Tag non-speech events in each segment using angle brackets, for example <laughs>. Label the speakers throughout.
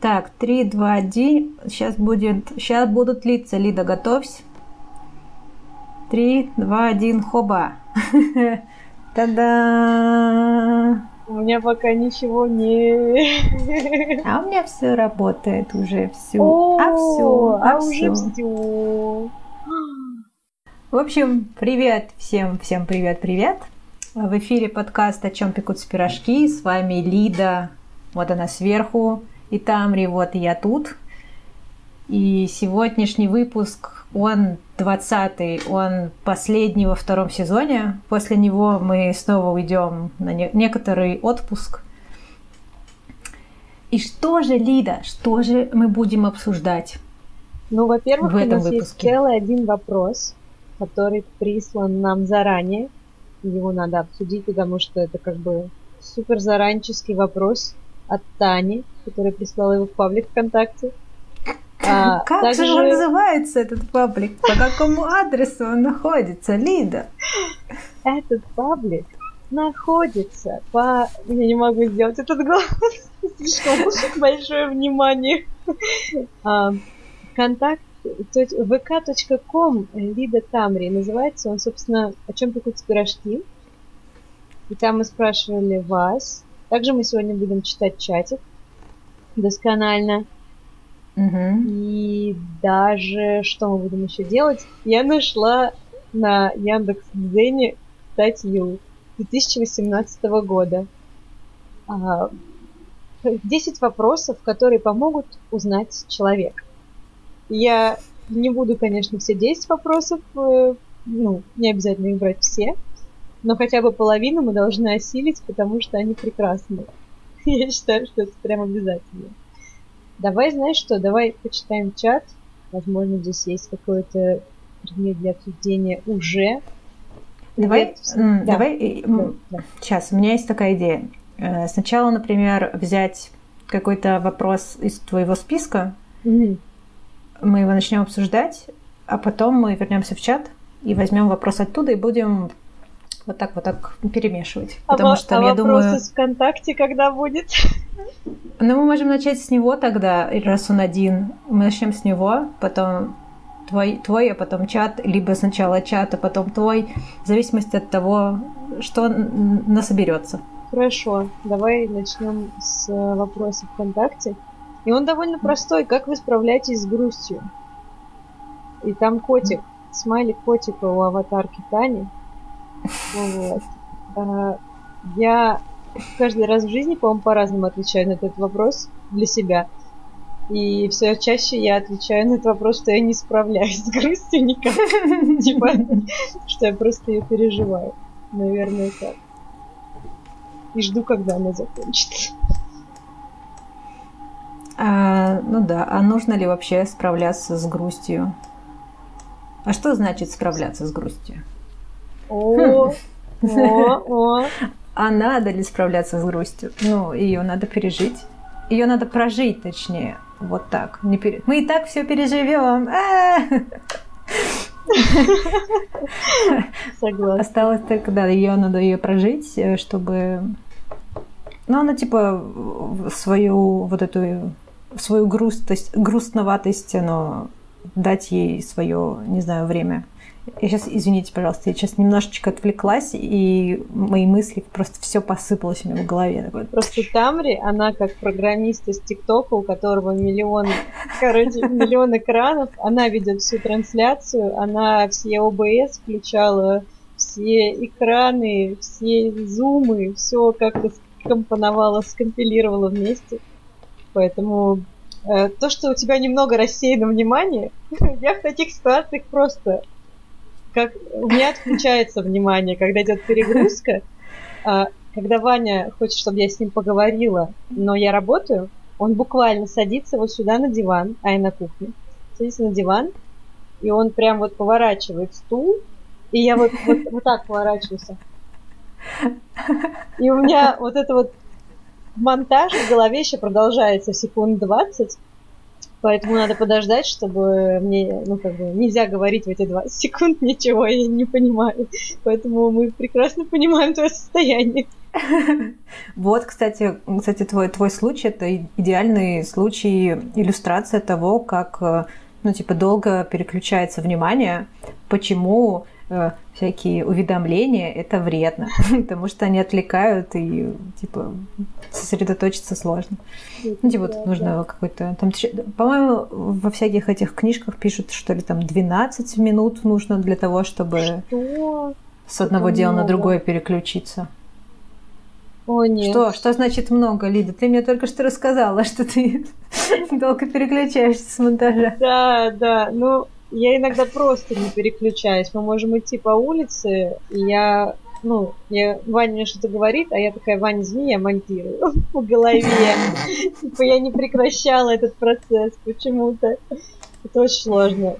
Speaker 1: Так, 3, 2, 1. Сейчас будет. Сейчас будут лица. Лида, готовься. 3, 2, 1, хоба. <laughs> Та-да!
Speaker 2: У меня пока ничего не...
Speaker 1: А у меня все работает уже, все. А все,
Speaker 2: а, а уже все.
Speaker 1: В общем, привет всем, всем привет, привет. В эфире подкаст «О чем пекутся пирожки». С вами Лида, вот она сверху, и Тамри, вот я тут. И сегодняшний выпуск, он 20-й, он последний во втором сезоне. После него мы снова уйдем на не- некоторый отпуск. И что же, Лида, что же мы будем обсуждать?
Speaker 2: Ну, во-первых,
Speaker 1: в этом
Speaker 2: у нас
Speaker 1: выпуске?
Speaker 2: есть целый один вопрос, который прислан нам заранее. Его надо обсудить, потому что это как бы супер заранческий вопрос от Тани, которая прислала его в паблик ВКонтакте.
Speaker 1: А, как также... же он называется, этот паблик? По какому адресу он находится, Лида?
Speaker 2: Этот паблик находится по... Я не могу сделать этот голос. <laughs> Слишком большое внимание. А, контакт vk.com Лида Тамри называется. Он, собственно, о чем пекутся пирожки. И там мы спрашивали вас. Также мы сегодня будем читать чатик досконально.
Speaker 1: Угу.
Speaker 2: И даже что мы будем еще делать? Я нашла на Яндекс Дзене статью 2018 года. 10 вопросов, которые помогут узнать человека. Я не буду, конечно, все 10 вопросов, ну, не обязательно их брать все, но хотя бы половину мы должны осилить, потому что они прекрасны. <laughs> Я считаю, что это прям обязательно. Давай, знаешь что, давай почитаем чат. Возможно, здесь есть какой-то предмет для обсуждения уже.
Speaker 1: Давай, да. давай, да, да. сейчас, у меня есть такая идея. Сначала, например, взять какой-то вопрос из твоего списка,
Speaker 2: mm-hmm.
Speaker 1: мы его начнем обсуждать, а потом мы вернемся в чат и возьмем вопрос оттуда и будем вот так вот так перемешивать.
Speaker 2: А
Speaker 1: потому что
Speaker 2: а
Speaker 1: я
Speaker 2: вопрос
Speaker 1: думаю.
Speaker 2: из ВКонтакте когда будет? <laughs>
Speaker 1: Ну, мы можем начать с него тогда, раз он один. Мы начнем с него, потом твой, твой, а потом чат, либо сначала чат, а потом твой, в зависимости от того, что насоберется.
Speaker 2: Хорошо, давай начнем с вопроса ВКонтакте. И он довольно простой. Как вы справляетесь с грустью? И там котик, смайлик котика у аватарки Тани. Вот. А, я каждый раз в жизни, по-моему, по-разному отвечаю на этот вопрос для себя. И все чаще я отвечаю на этот вопрос, что я не справляюсь <laughs> с грустью никак. <laughs> Типа, что я просто ее переживаю. Наверное, так. И жду, когда она закончится.
Speaker 1: А, ну да, а нужно ли вообще справляться с грустью? А что значит справляться с грустью?
Speaker 2: О, о, о.
Speaker 1: А надо ли справляться с грустью? Ну, ее надо пережить. Ее надо прожить, точнее. Вот так. Не пере... Мы и так все переживем.
Speaker 2: Согласна.
Speaker 1: Осталось только, да, ее надо ее прожить, э, чтобы. Ну, она типа свою вот эту свою грустость, грустноватость, но дать ей свое, не знаю, время. Я сейчас, извините, пожалуйста, я сейчас немножечко отвлеклась, и мои мысли просто все посыпалось у меня в голове. Такой...
Speaker 2: Просто Тамри, она как программист из ТикТока, у которого миллион, короче, миллион экранов, она ведет всю трансляцию, она все ОБС включала, все экраны, все зумы, все как-то скомпоновала, скомпилировала вместе. Поэтому э, то, что у тебя немного рассеяно внимание, <laughs> я в таких ситуациях просто как у меня отключается внимание, когда идет перегрузка. А, когда Ваня хочет, чтобы я с ним поговорила, но я работаю, он буквально садится вот сюда на диван, а я на кухне, садится на диван, и он прям вот поворачивает стул, и я вот, вот, вот так поворачиваюсь. И у меня вот это вот монтаж в голове еще продолжается секунд 20, Поэтому надо подождать, чтобы мне, ну, как бы, нельзя говорить в эти 20 <laughs> секунд ничего, я не понимаю. Поэтому мы прекрасно понимаем твое состояние. <laughs>
Speaker 1: Вот, кстати, кстати, твой, твой случай – это идеальный случай иллюстрация того, как, э, ну, типа, долго переключается внимание, почему всякие уведомления, это вредно, <laughs> потому что они отвлекают и, типа, сосредоточиться сложно. Ну, типа, вот нужно какой-то... Там, по-моему, во всяких этих книжках пишут, что ли, там 12 минут нужно для того, чтобы
Speaker 2: что?
Speaker 1: с одного дела на другое переключиться.
Speaker 2: О, нет.
Speaker 1: Что? Что значит много, Лида? Ты мне только что рассказала, <laughs> что ты <laughs> долго переключаешься с монтажа.
Speaker 2: Да, да. Ну, я иногда просто не переключаюсь. Мы можем идти по улице, и я, ну, я, Ваня мне что-то говорит, а я такая, Ваня, извини, я монтирую по <laughs> голове. Типа я не прекращала этот процесс почему-то. Это очень сложно.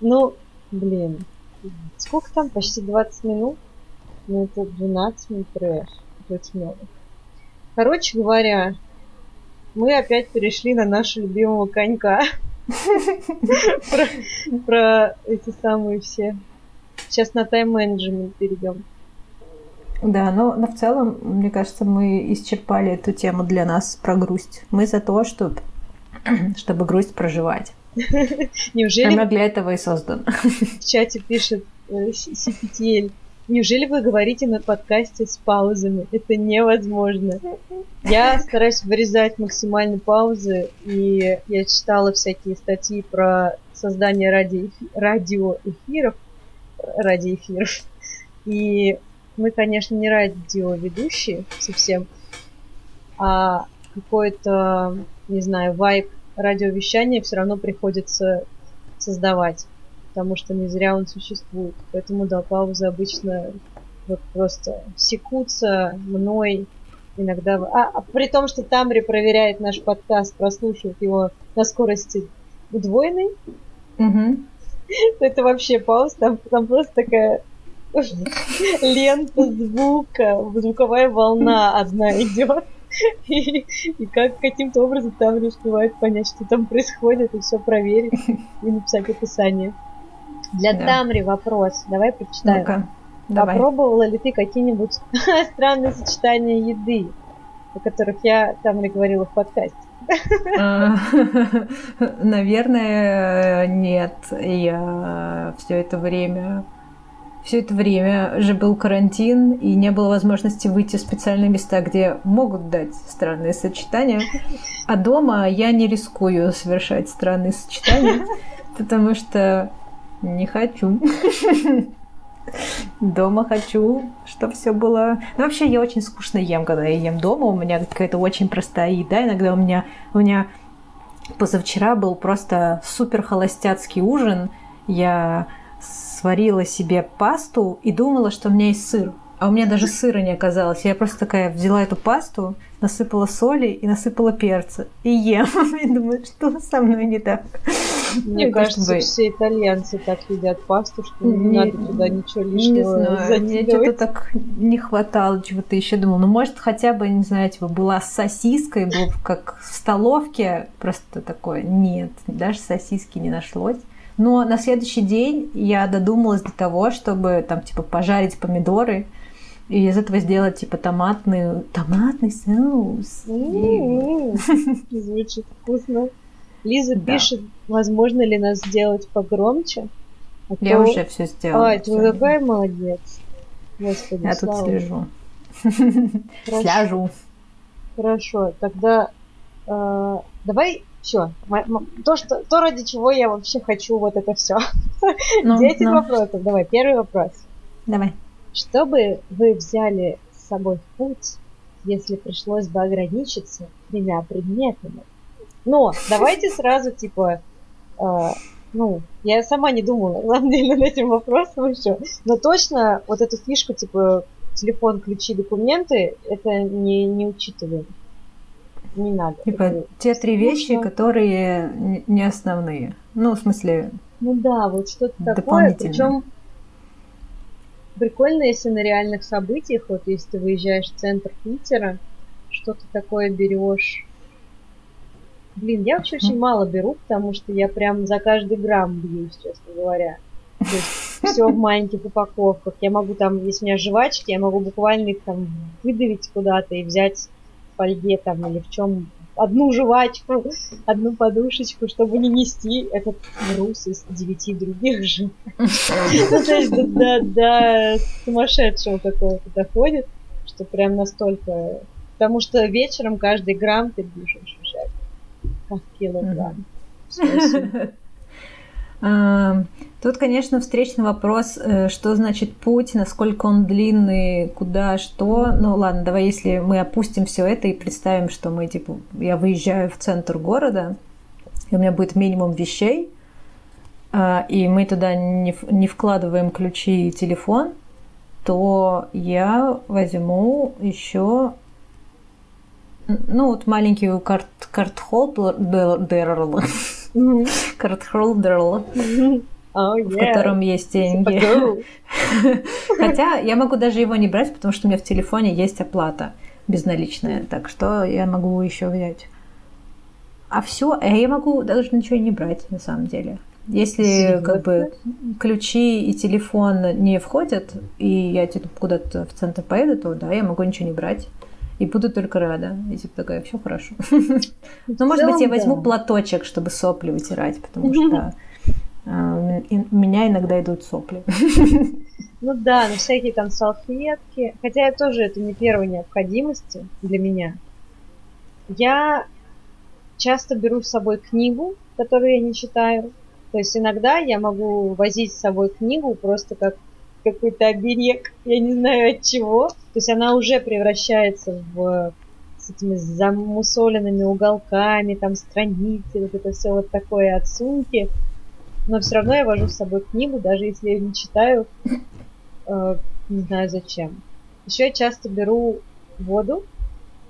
Speaker 2: Ну, блин. Сколько там? Почти 20 минут? Ну, это 12 минут трэш. Много. Короче говоря, мы опять перешли на нашего любимого конька про, про эти самые все. Сейчас на тайм-менеджмент перейдем.
Speaker 1: Да, но, но в целом, мне кажется, мы исчерпали эту тему для нас про грусть. Мы за то, чтобы, <clears throat> чтобы грусть проживать. <laughs>
Speaker 2: Неужели...
Speaker 1: Она для этого и создана.
Speaker 2: В чате пишет э, CPTL. Неужели вы говорите на подкасте с паузами? Это невозможно. Я стараюсь вырезать максимально паузы, и я читала всякие статьи про создание ради... радиоэфиров, радиоэфиров. И мы, конечно, не радиоведущие совсем, а какой-то, не знаю, вайп радиовещания все равно приходится создавать потому что не зря он существует. Поэтому, да, паузы обычно вот просто секутся мной иногда. А, а при том, что Тамри проверяет наш подкаст, прослушивает его на скорости удвоенной,
Speaker 1: угу. <laughs>
Speaker 2: это вообще пауз, там, там просто такая <laughs> лента звука, звуковая волна одна идет. <laughs> И, и как каким-то образом там успевает понять, что там происходит, и все проверить и написать описание. Для да. Тамри вопрос. Давай почитаем. Ну-ка, давай. Попробовала ли ты какие-нибудь <laughs> странные сочетания еды, о которых я Тамри говорила в подкасте?
Speaker 1: А, <laughs> наверное, нет. Я все это время все это время же был карантин, и не было возможности выйти в специальные места, где могут дать странные сочетания. А дома я не рискую совершать странные сочетания, <laughs> потому что не хочу. Дома хочу, чтобы все было... Ну, вообще, я очень скучно ем, когда я ем дома. У меня какая-то очень простая еда. Иногда у меня... У меня позавчера был просто супер холостяцкий ужин. Я сварила себе пасту и думала, что у меня есть сыр. А у меня даже сыра не оказалось. Я просто такая взяла эту пасту, насыпала соли и насыпала перца. И ем. <laughs> И думаю, что со мной не так.
Speaker 2: Мне кажется, все итальянцы так едят пасту, что не, надо туда ничего лишнего
Speaker 1: Не знаю, мне что-то так не хватало чего-то еще. Думала, ну, может, хотя бы, не знаю, типа, была с сосиской, был как в столовке, просто такое. Нет, даже сосиски не нашлось. Но на следующий день я додумалась до того, чтобы там, типа, пожарить помидоры, и из этого сделать типа томатный, томатный соус.
Speaker 2: Звучит вкусно. Лиза пишет, возможно ли нас сделать погромче.
Speaker 1: А Я уже все сделала.
Speaker 2: А, ты какая молодец. Господи,
Speaker 1: Я тут слежу. Сляжу.
Speaker 2: Хорошо, тогда э, давай все. То, что, то, ради чего я вообще хочу вот это все. Ну, Десять ну. вопросов. Давай, первый вопрос.
Speaker 1: Давай.
Speaker 2: Что бы вы взяли с собой в путь, если пришлось бы ограничиться тремя предметами? Но давайте сразу, типа, э, ну, я сама не думала, на самом деле, над этим вопросом еще. Но точно вот эту фишку, типа, телефон, ключи, документы, это не, не учитываем. Не надо.
Speaker 1: Типа, это те три вещи, которые не основные. Ну, в смысле...
Speaker 2: Ну да, вот что-то такое. Причем прикольно, если на реальных событиях, вот если ты выезжаешь в центр Питера, что-то такое берешь Блин, я вообще очень мало беру, потому что я прям за каждый грамм бьюсь, честно говоря. То есть все в маленьких упаковках. Я могу там, если у меня жвачки, я могу буквально их там выдавить куда-то и взять в фольге там или в чем одну жвачку, одну подушечку, чтобы не нести этот груз из девяти других же. Ну, то есть до сумасшедшего какого-то доходит, что прям настолько... Потому что вечером каждый грамм ты будешь ощущать как килограмм.
Speaker 1: Тут, конечно, встречный вопрос, э, что значит путь, насколько он длинный, куда, что. Ну ладно, давай, если мы опустим все это и представим, что мы, типа, я выезжаю в центр города, и у меня будет минимум вещей, а, и мы туда не, не вкладываем ключи и телефон, то я возьму еще ну вот маленький карт карт холдер карт холдер
Speaker 2: Oh,
Speaker 1: yeah. в котором есть деньги. <laughs> <laughs> Хотя я могу даже его не брать, потому что у меня в телефоне есть оплата безналичная, так что я могу еще взять. А все, а я могу даже ничего не брать на самом деле. Если Серьезно? как бы ключи и телефон не входят, и я типа, куда-то в центр поеду, то да, я могу ничего не брать. И буду только рада. И типа такая, все хорошо. <laughs> Ну, может быть, я возьму платочек, чтобы сопли вытирать, потому <laughs> что а, у меня иногда идут сопли. <laughs>
Speaker 2: Ну да, ну всякие там салфетки. Хотя я тоже это не первой необходимости для меня. Я часто беру с собой книгу, которую я не читаю. То есть иногда я могу возить с собой книгу просто как какой-то оберег, я не знаю от чего. То есть она уже превращается в с этими замусоленными уголками, там страницы, вот это все вот такое от сумки но все равно я вожу с собой книгу, даже если я не читаю, э, не знаю зачем. Еще я часто беру воду,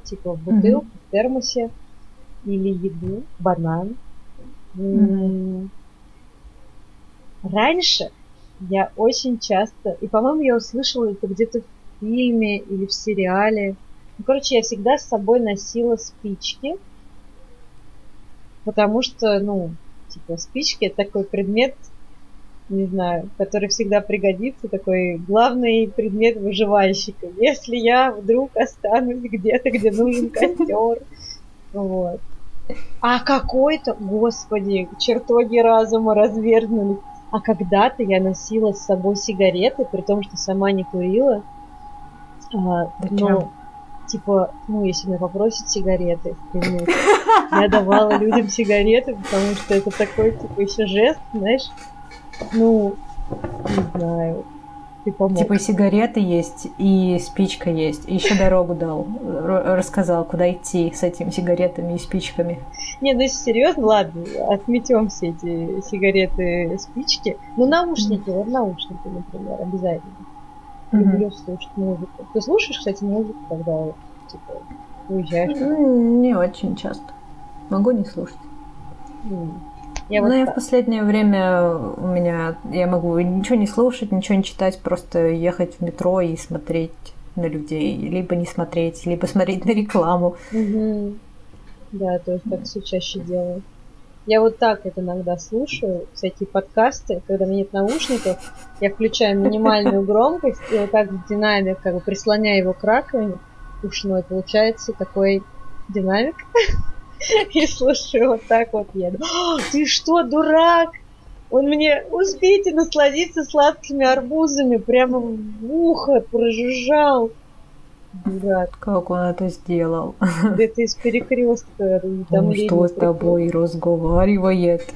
Speaker 2: типа в бутылку, mm-hmm. в термосе, или еду, банан. Mm-hmm. Раньше я очень часто, и, по-моему, я услышала это где-то в фильме или в сериале. Ну, короче, я всегда с собой носила спички, потому что, ну, типа спички это такой предмет, не знаю, который всегда пригодится, такой главный предмет выживальщика. Если я вдруг останусь где-то, где нужен костер, вот. А какой-то, господи, чертоги разума развернулись. А когда-то я носила с собой сигареты, при том, что сама не курила. А, но типа, ну, если меня попросят сигареты, например, <laughs> я давала людям сигареты, потому что это такой, типа, еще жест, знаешь, ну, не знаю, ты помог.
Speaker 1: Типа сигареты есть, и спичка есть, и еще дорогу дал, рассказал, куда идти с этими сигаретами и спичками.
Speaker 2: Не, ну если серьезно, ладно, отметем все эти сигареты, спички. Ну, наушники, вот наушники, например, обязательно люблю слушать музыку. Ты слушаешь, кстати, музыку, когда типа, уезжаешь?
Speaker 1: Не очень часто. Могу не слушать. Я Но вот я в последнее время у меня я могу ничего не слушать, ничего не читать, просто ехать в метро и смотреть на людей, либо не смотреть, либо смотреть на рекламу.
Speaker 2: Угу. Да, то есть так все чаще делаю. Я вот так это иногда слушаю, всякие подкасты, когда у меня нет наушников, я включаю минимальную <laughs> громкость и вот так в динамик, как бы прислоняю его к раковине ушной, получается такой динамик. <laughs> И слушаю вот так вот еду. Ты что, дурак? Он мне, успейте насладиться сладкими арбузами, прямо в ухо прожужжал.
Speaker 1: Дурак. Как он это сделал?
Speaker 2: Да это из перекрестка.
Speaker 1: Он что с тобой разговаривает?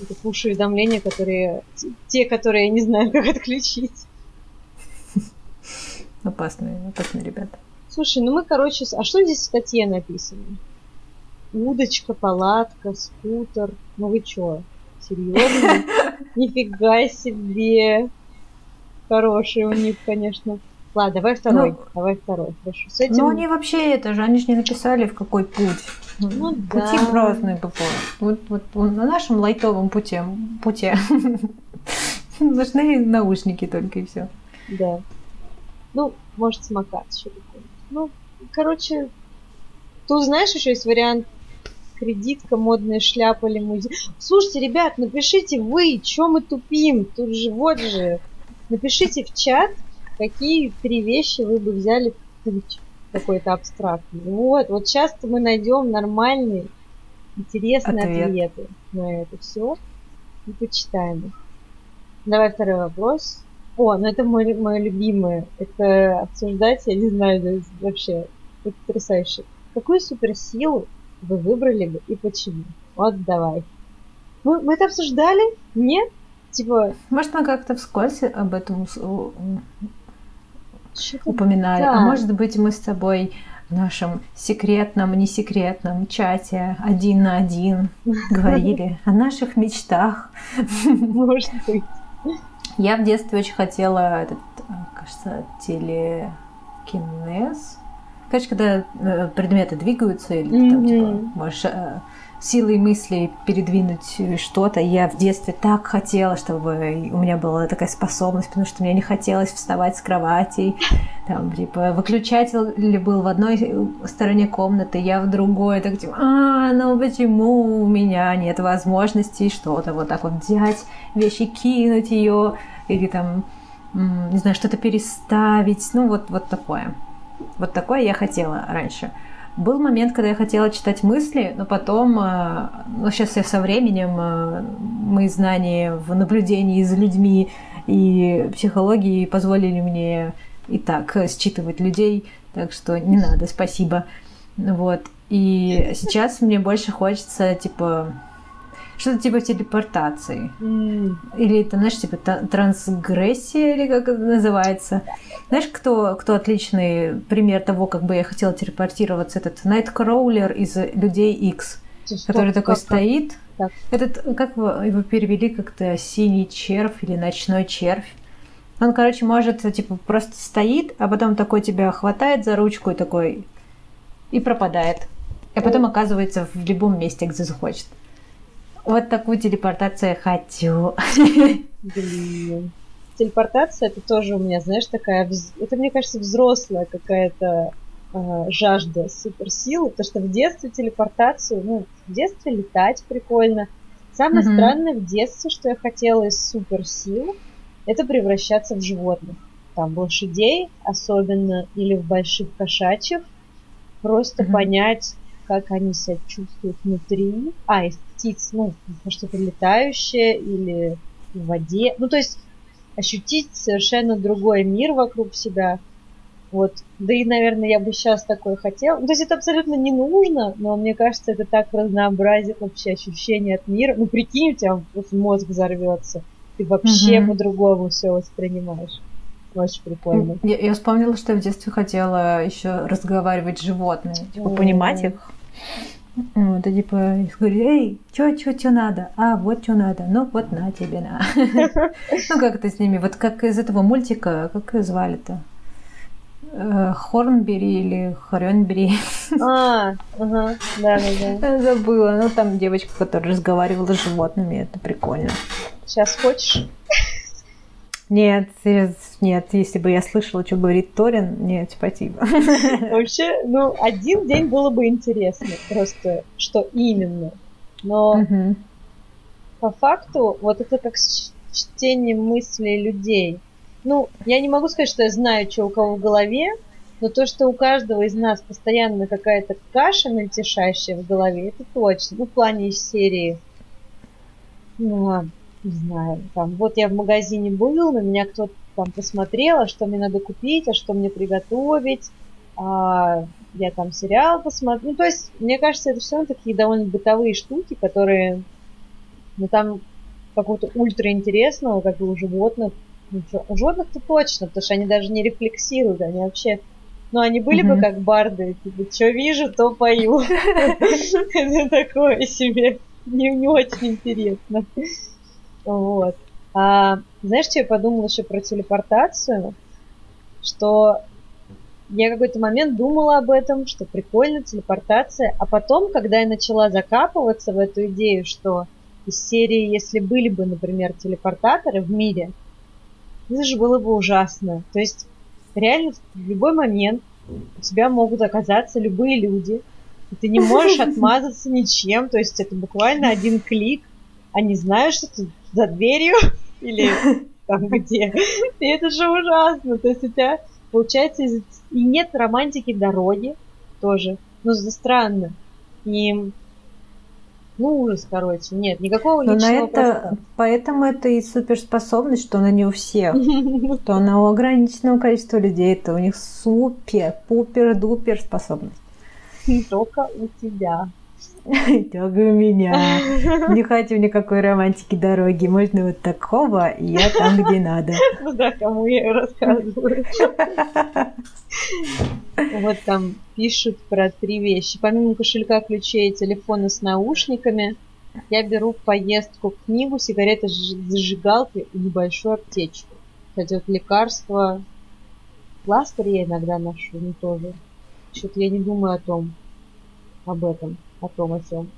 Speaker 2: Это пуш уведомления, которые... Те, которые я не знаю, как отключить.
Speaker 1: Опасные, опасные ребята.
Speaker 2: Слушай, ну мы, короче... А что здесь в статье написано? Удочка, палатка, скутер. Ну вы чё? Серьезно? <laughs> Нифига себе! Хороший у них, конечно, Ладно, давай второй. Ну, давай второй. Хорошо. С этим...
Speaker 1: Ну, они вообще это же, они же не написали, в какой путь. Ну, Пути да. разные бывают. Вот, вот на нашем лайтовом пути, пути <laughs> нужны наушники только и все.
Speaker 2: Да. Ну, может, самокат еще какой-нибудь. Ну, короче, тут, знаешь, еще есть вариант кредитка, модные шляпы, лимузин. Слушайте, ребят, напишите вы, чем мы тупим? Тут же, вот же. Напишите в чат, какие три вещи вы бы взяли в путь какой-то абстрактный. Вот, вот сейчас мы найдем нормальные, интересные Ответ. ответы на это все и почитаем их. Давай второй вопрос. О, ну это мой, мой любимый. Это обсуждать, я не знаю, вообще, это потрясающе. Какую суперсилу вы выбрали бы и почему? Вот давай. Мы, мы это обсуждали? Нет? Типа...
Speaker 1: Может, мы как-то вскользь об этом упоминали. Да. А может быть, мы с тобой в нашем секретном, не секретном чате один на один <laughs> говорили о наших мечтах.
Speaker 2: Может быть.
Speaker 1: Я в детстве очень хотела этот, кажется, телекинез. Конечно, когда э, предметы двигаются, или mm-hmm. там, типа, можешь силой мысли передвинуть что-то. Я в детстве так хотела, чтобы у меня была такая способность, потому что мне не хотелось вставать с кровати. Там, типа, выключатель был в одной стороне комнаты, я в другой. Так, типа, а, ну почему у меня нет возможности что-то вот так вот взять, вещи кинуть ее или там, не знаю, что-то переставить. Ну, вот, вот такое. Вот такое я хотела раньше. Был момент, когда я хотела читать мысли, но потом, э, ну, сейчас я со временем, э, мои знания в наблюдении за людьми и психологии позволили мне и так считывать людей, так что не надо, спасибо. Вот. И сейчас мне больше хочется, типа, что-то типа телепортации. Mm. Или там, знаешь, типа трансгрессия, или как это называется. Знаешь, кто, кто отличный пример того, как бы я хотела телепортироваться? Этот Найткроулер из Людей X, который такой стоит. Так. Этот, как его перевели как-то, синий червь или ночной червь. Он, короче, может, типа, просто стоит, а потом такой тебя хватает за ручку и такой... и пропадает. А потом оказывается в любом месте, где захочет. Вот такую телепортацию я хочу.
Speaker 2: Блин. Телепортация это тоже у меня, знаешь, такая, это мне кажется взрослая какая-то э, жажда суперсилы, потому что в детстве телепортацию, ну, в детстве летать прикольно. Самое mm-hmm. странное в детстве, что я хотела из суперсил, это превращаться в животных. Там в лошадей особенно, или в больших кошачьих. Просто mm-hmm. понять, как они себя чувствуют внутри. А, из птиц, ну, что-то летающее или в воде. Ну, то есть ощутить совершенно другой мир вокруг себя. Вот. Да и, наверное, я бы сейчас такое хотела. Ну, то есть это абсолютно не нужно, но мне кажется, это так разнообразит вообще ощущение от мира. Ну, прикинь, у тебя мозг взорвется. Ты вообще угу. по-другому все воспринимаешь. Очень прикольно.
Speaker 1: Я, я вспомнила, что я в детстве хотела еще разговаривать с животными, типа понимать их. Вот, и типа говорю, эй, чё, чё, чё надо? А, вот что надо. Ну, вот на тебе, на. <laughs> Ну, как это с ними? Вот как из этого мультика, как ее звали-то? Э, Хорнбери или Хоренбери.
Speaker 2: А, ага, да, да,
Speaker 1: да. Забыла. Ну, там девочка, которая разговаривала с животными, это прикольно.
Speaker 2: Сейчас хочешь?
Speaker 1: Нет, нет, если бы я слышала, что говорит Торин, нет, спасибо. <laughs>
Speaker 2: Вообще, ну, один день было бы интересно, просто что именно. Но угу. по факту, вот это как чтение мыслей людей. Ну, я не могу сказать, что я знаю, что у кого в голове, но то, что у каждого из нас постоянно какая-то каша мельтешащая в голове, это точно. Ну, в плане серии. Ну ладно не знаю, там, вот я в магазине был, на меня кто-то там посмотрел, а что мне надо купить, а что мне приготовить, а я там сериал посмотрю. Ну, то есть, мне кажется, это все такие довольно бытовые штуки, которые, ну, там какого-то ультраинтересного, как и у животных. Ну, что, у животных-то точно, потому что они даже не рефлексируют, они вообще ну, они были mm-hmm. бы как барды, типа, что вижу, то пою. <laughs> Это такое себе. Не очень интересно. Вот. А, знаешь, что я подумала еще про телепортацию? Что я какой-то момент думала об этом, что прикольно телепортация, а потом, когда я начала закапываться в эту идею, что из серии, если были бы, например, телепортаторы в мире, это же было бы ужасно. То есть реально в любой момент у тебя могут оказаться любые люди, И ты не можешь <laughs> отмазаться ничем, то есть это буквально один клик, а не знаешь, что ты за дверью <laughs> или <laughs> там где. И это же ужасно. То есть у тебя, получается, и нет романтики дороги тоже. Ну, странно. И ну, ужас, короче. Нет, никакого
Speaker 1: Но на это, поэтому это и суперспособность, что она не у всех. <laughs> Что она у ограниченного количества людей. Это у них супер, пупер, дупер способность.
Speaker 2: Только у тебя. <laughs>
Speaker 1: У меня. <laughs> Не хочу никакой романтики дороги. Можно вот такого, и я там, где надо. <laughs>
Speaker 2: Ну да, кому я и рассказываю. Вот там пишут про три вещи. Помимо кошелька, ключей телефона с наушниками, я беру поездку книгу, сигареты, зажигалки и небольшую аптечку. Кстати, вот лекарства, пластырь я иногда ношу, не тоже. Что-то я не думаю о том, об этом о том, о сём.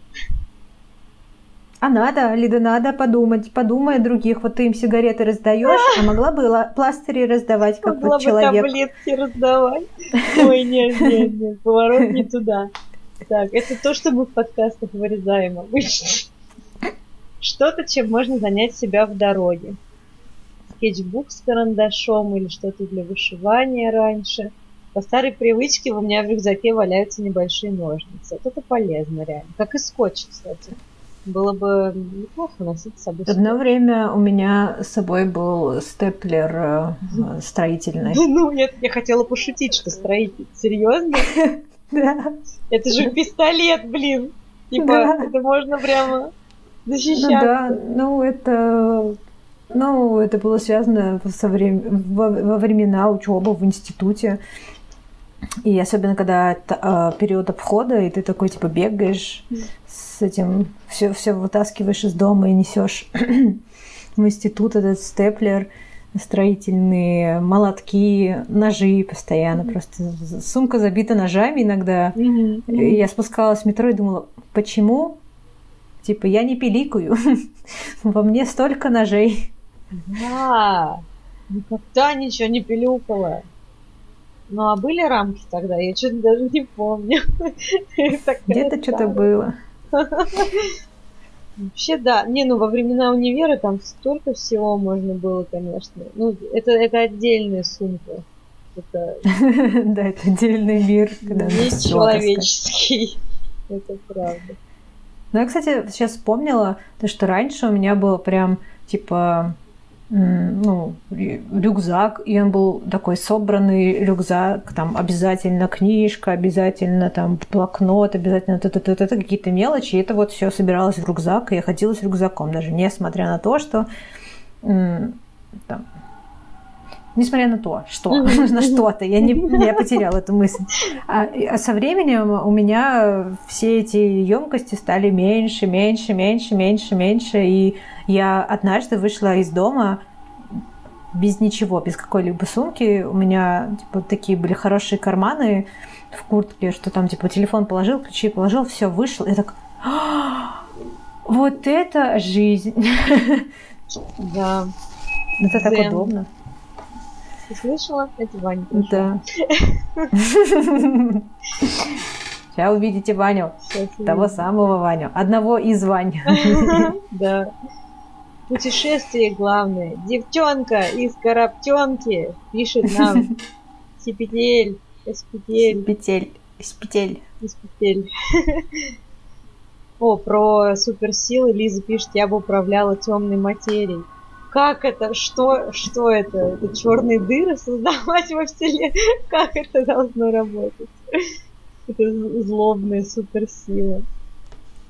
Speaker 1: А надо, Лида, надо подумать. Подумай о других. Вот ты им сигареты раздаешь, а могла бы пластыри раздавать, как
Speaker 2: могла
Speaker 1: вот человек.
Speaker 2: Могла бы таблетки раздавать. Ой, нет, нет, нет, поворот не туда. Так, это то, что мы в подкастах вырезаем обычно. Что-то, чем можно занять себя в дороге. Скетчбук с карандашом или что-то для вышивания раньше – по старой привычке у меня в рюкзаке валяются небольшие ножницы. Вот это полезно реально. Как и скотч, кстати. Было бы неплохо носить с собой.
Speaker 1: Одно время у меня с собой был степлер э, строительный.
Speaker 2: Ну, нет, я хотела пошутить, что строитель. Серьезно? <laughs>
Speaker 1: Да.
Speaker 2: Это же пистолет, блин. Типа, это можно прямо защищаться. Ну
Speaker 1: да, ну это ну, это было связано со врем... во, во времена учебы в институте. И особенно, когда это э, период обхода, и ты такой, типа, бегаешь с этим, все, все вытаскиваешь из дома и несешь <clears throat> в институт этот степлер, строительные молотки, ножи постоянно. Mm-hmm. Просто сумка забита ножами иногда. Mm-hmm. И я спускалась в метро и думала, почему? Типа, я не пиликаю. <laughs> Во мне столько ножей.
Speaker 2: Да, никогда ничего не пилюкала. Ну, а были рамки тогда? Я что-то даже не помню. <laughs>
Speaker 1: Где-то что-то было. <laughs>
Speaker 2: Вообще, да. Не, ну во времена универа там столько всего можно было, конечно. Ну, это, это отдельная сумка.
Speaker 1: Это... <laughs> Да, это отдельный мир.
Speaker 2: Не человеческий. Это правда.
Speaker 1: Ну, я, кстати, сейчас вспомнила, то, что раньше у меня было прям, типа, ну, рюкзак, и он был такой собранный рюкзак, там обязательно книжка, обязательно там блокнот, обязательно это, это, это, какие-то мелочи, и это вот все собиралось в рюкзак, и я ходила с рюкзаком, даже несмотря на то, что там, несмотря на то, что, <laughs> на что-то, я, не, я потеряла эту мысль. А, а со временем у меня все эти емкости стали меньше, меньше, меньше, меньше, меньше, и я однажды вышла из дома без ничего, без какой-либо сумки. У меня типа такие были хорошие карманы в куртке, что там типа телефон положил, ключи положил, все вышел. Я так, «А, вот это жизнь. <laughs>
Speaker 2: Да.
Speaker 1: Это так удобно.
Speaker 2: Ты слышала? Это Ваня.
Speaker 1: Да. Сейчас увидите Ваню. Сейчас Того самого Ваню. Одного из Вань. <laughs>
Speaker 2: Да. Путешествие главное. Девчонка из Караптенки пишет нам Сипетель. Эспетель.
Speaker 1: Сипетель. Эспетель.
Speaker 2: Эспетель. <laughs> О, про суперсилы Лиза пишет, я бы управляла темной материей. Как это? Что, что это? Это черные дыры создавать во Вселенной? <laughs> Как это должно работать? Это злобная суперсила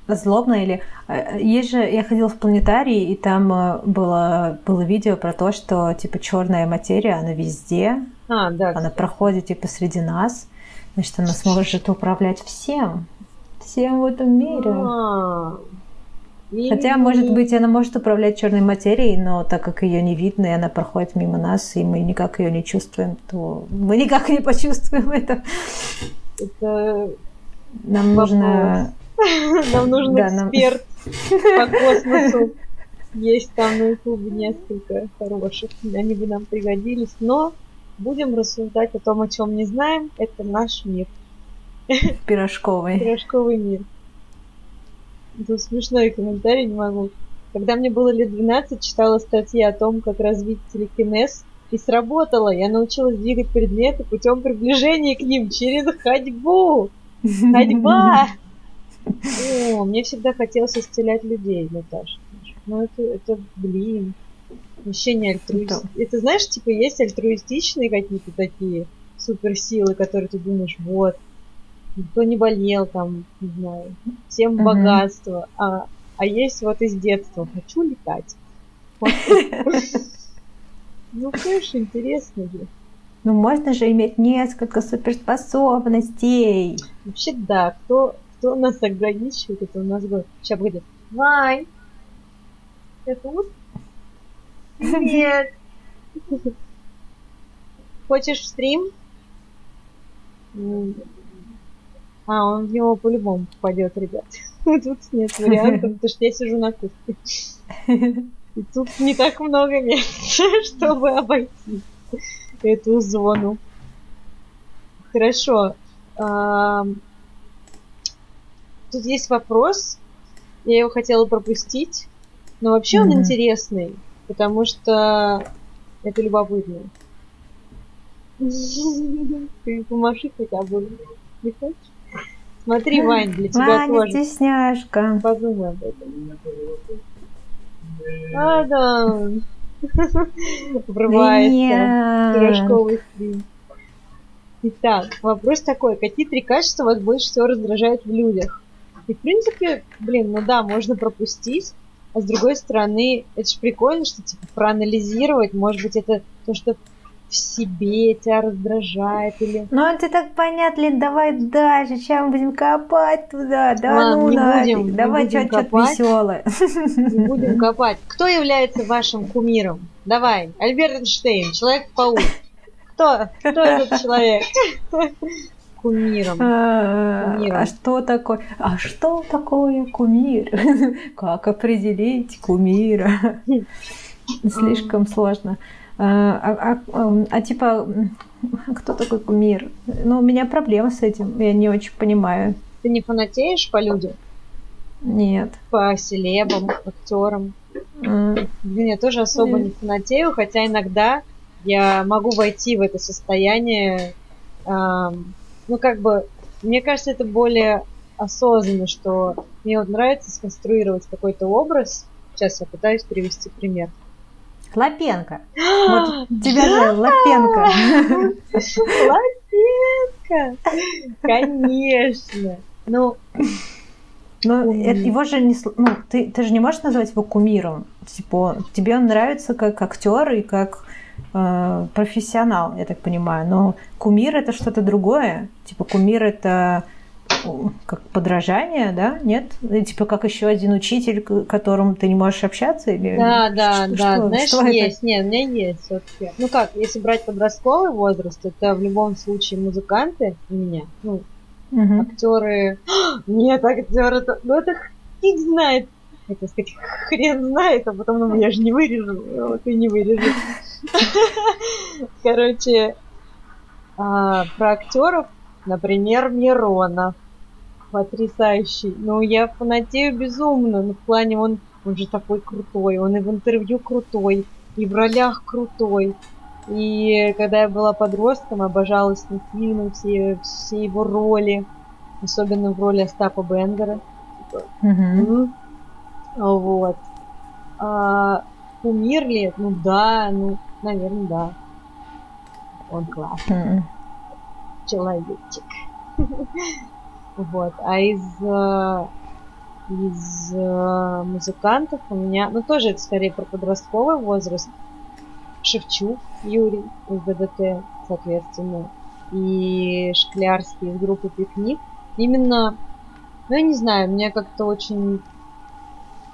Speaker 1: злобно или... Э, есть же, я ходила в планетарий, и там э, было, было видео про то, что, типа, черная материя, она везде.
Speaker 2: А, да.
Speaker 1: Она проходит, типа, среди нас. Значит, она сможет управлять всем. Всем в этом мире. А, и... Хотя, может быть, она может управлять черной материей, но так как ее не видно, и она проходит мимо нас, и мы никак ее не чувствуем, то мы никак не почувствуем это.
Speaker 2: Это
Speaker 1: нам нужно <laughs>
Speaker 2: Нам нужен да, эксперт нам... по космосу. Есть там на ютубе несколько хороших. Они бы нам пригодились. Но будем рассуждать о том, о чем не знаем. Это наш мир.
Speaker 1: Пирожковый.
Speaker 2: Пирожковый мир. Это смешной комментарий, не могу. Когда мне было лет 12, читала статьи о том, как развить телекинез, и сработало. Я научилась двигать предметы путем приближения к ним через ходьбу. Ходьба! О, мне всегда хотелось исцелять людей, Наташа. Ну, это, это блин, вообще не. Это знаешь, типа, есть альтруистичные какие-то такие суперсилы, которые ты думаешь, вот, никто не болел там, не знаю, всем богатство, а, а есть вот из детства, хочу летать. Ну, конечно, интересно же.
Speaker 1: Ну, можно же иметь несколько суперспособностей.
Speaker 2: Вообще, да. Кто, кто нас ограничивает, это у нас будет. Сейчас будет. Вань, ты тут? Нет. <laughs> Хочешь стрим? А, он в него по-любому попадет, ребят. <laughs> Тут нет вариантов, потому что я сижу на кухне. И тут не так много места, <laughs> чтобы обойти эту зону. Хорошо. Тут есть вопрос. Я его хотела пропустить. Но вообще он интересный, потому что это любопытно. <laughs> Ты помаши хотя бы. Не хочешь? Смотри, Вань, для тебя
Speaker 1: Ваня,
Speaker 2: тоже.
Speaker 1: стесняшка.
Speaker 2: Подумай об этом. А, <laughs> да. Врывается пирожковый стрим. Итак, вопрос такой. Какие три качества вас больше всего раздражают в людях? И, в принципе, блин, ну да, можно пропустить. А с другой стороны, это же прикольно, что типа проанализировать, может быть, это то, что в себе тебя раздражает или...
Speaker 1: Ну, это так понятно, давай дальше, чем будем копать туда, да
Speaker 2: Ладно,
Speaker 1: ну
Speaker 2: не
Speaker 1: нафиг,
Speaker 2: будем, не
Speaker 1: давай
Speaker 2: будем
Speaker 1: что-то веселое.
Speaker 2: Не будем <laughs> копать. Кто является вашим кумиром? Давай, Альберт Эйнштейн, Человек-паук. Кто? Кто этот <laughs> человек? Кумиром.
Speaker 1: А
Speaker 2: Кумиром.
Speaker 1: а что такое? А что такое кумир? <laughs> Как определить кумира? Слишком сложно. А, а- а- а типа, кто такой кумир? Ну, у меня проблема с этим, я не очень понимаю.
Speaker 2: Ты не фанатеешь по людям?
Speaker 1: Нет.
Speaker 2: По селебам, актерам? Блин, я тоже особо не фанатею, хотя иногда я могу войти в это состояние. ам, ну, как бы, мне кажется, это более осознанно, что мне вот нравится сконструировать какой-то образ. Сейчас я пытаюсь привести пример.
Speaker 1: Лапенко. <gasps> Вот тебя же Лапенко. <laughs>
Speaker 2: Лапенко! Конечно! Ну,
Speaker 1: Но
Speaker 2: Кумир.
Speaker 1: это- его же не... Ну, ты, ты же не можешь назвать его кумиром. Типа, тебе он нравится как актер и как э, профессионал, я так понимаю. Но кумир это что-то другое. Типа, кумир это как подражание, да? Нет? Типа, как еще один учитель, к которому ты не можешь общаться? Или
Speaker 2: Да, да,
Speaker 1: что-
Speaker 2: да.
Speaker 1: что-
Speaker 2: Знаешь,
Speaker 1: что это?
Speaker 2: есть, нет, у меня есть все-таки. Ну как, если брать подростковый возраст, это в любом случае музыканты у меня. Ну,
Speaker 1: Мгм.
Speaker 2: актеры. <gasps> Нет, актеры это. Ну это фиг знает. Хотел сказать, хрен знает, а потом, ну, я же не вырежу. Вот и не вырежу. <laughs> Короче, а, про актеров, например, Миронов. Потрясающий. Ну, я фанатею безумно. Ну, в плане, он, он же такой крутой. Он и в интервью крутой, и в ролях крутой. И когда я была подростком, обожала с ним фильмы, все, все его роли. Особенно в роли Остапа Бендера.
Speaker 1: Мгм.
Speaker 2: Мгм. Вот. А, кумир ли? Ну да, ну, наверное, да. Он классный
Speaker 1: Мгм.
Speaker 2: человечек. <laughs> Вот. А из, э, из э, музыкантов у меня, ну тоже это скорее про подростковый возраст. Шевчук Юрий из ДДТ, соответственно, и Шклярский из группы Пикник. Именно, ну я не знаю, мне как-то очень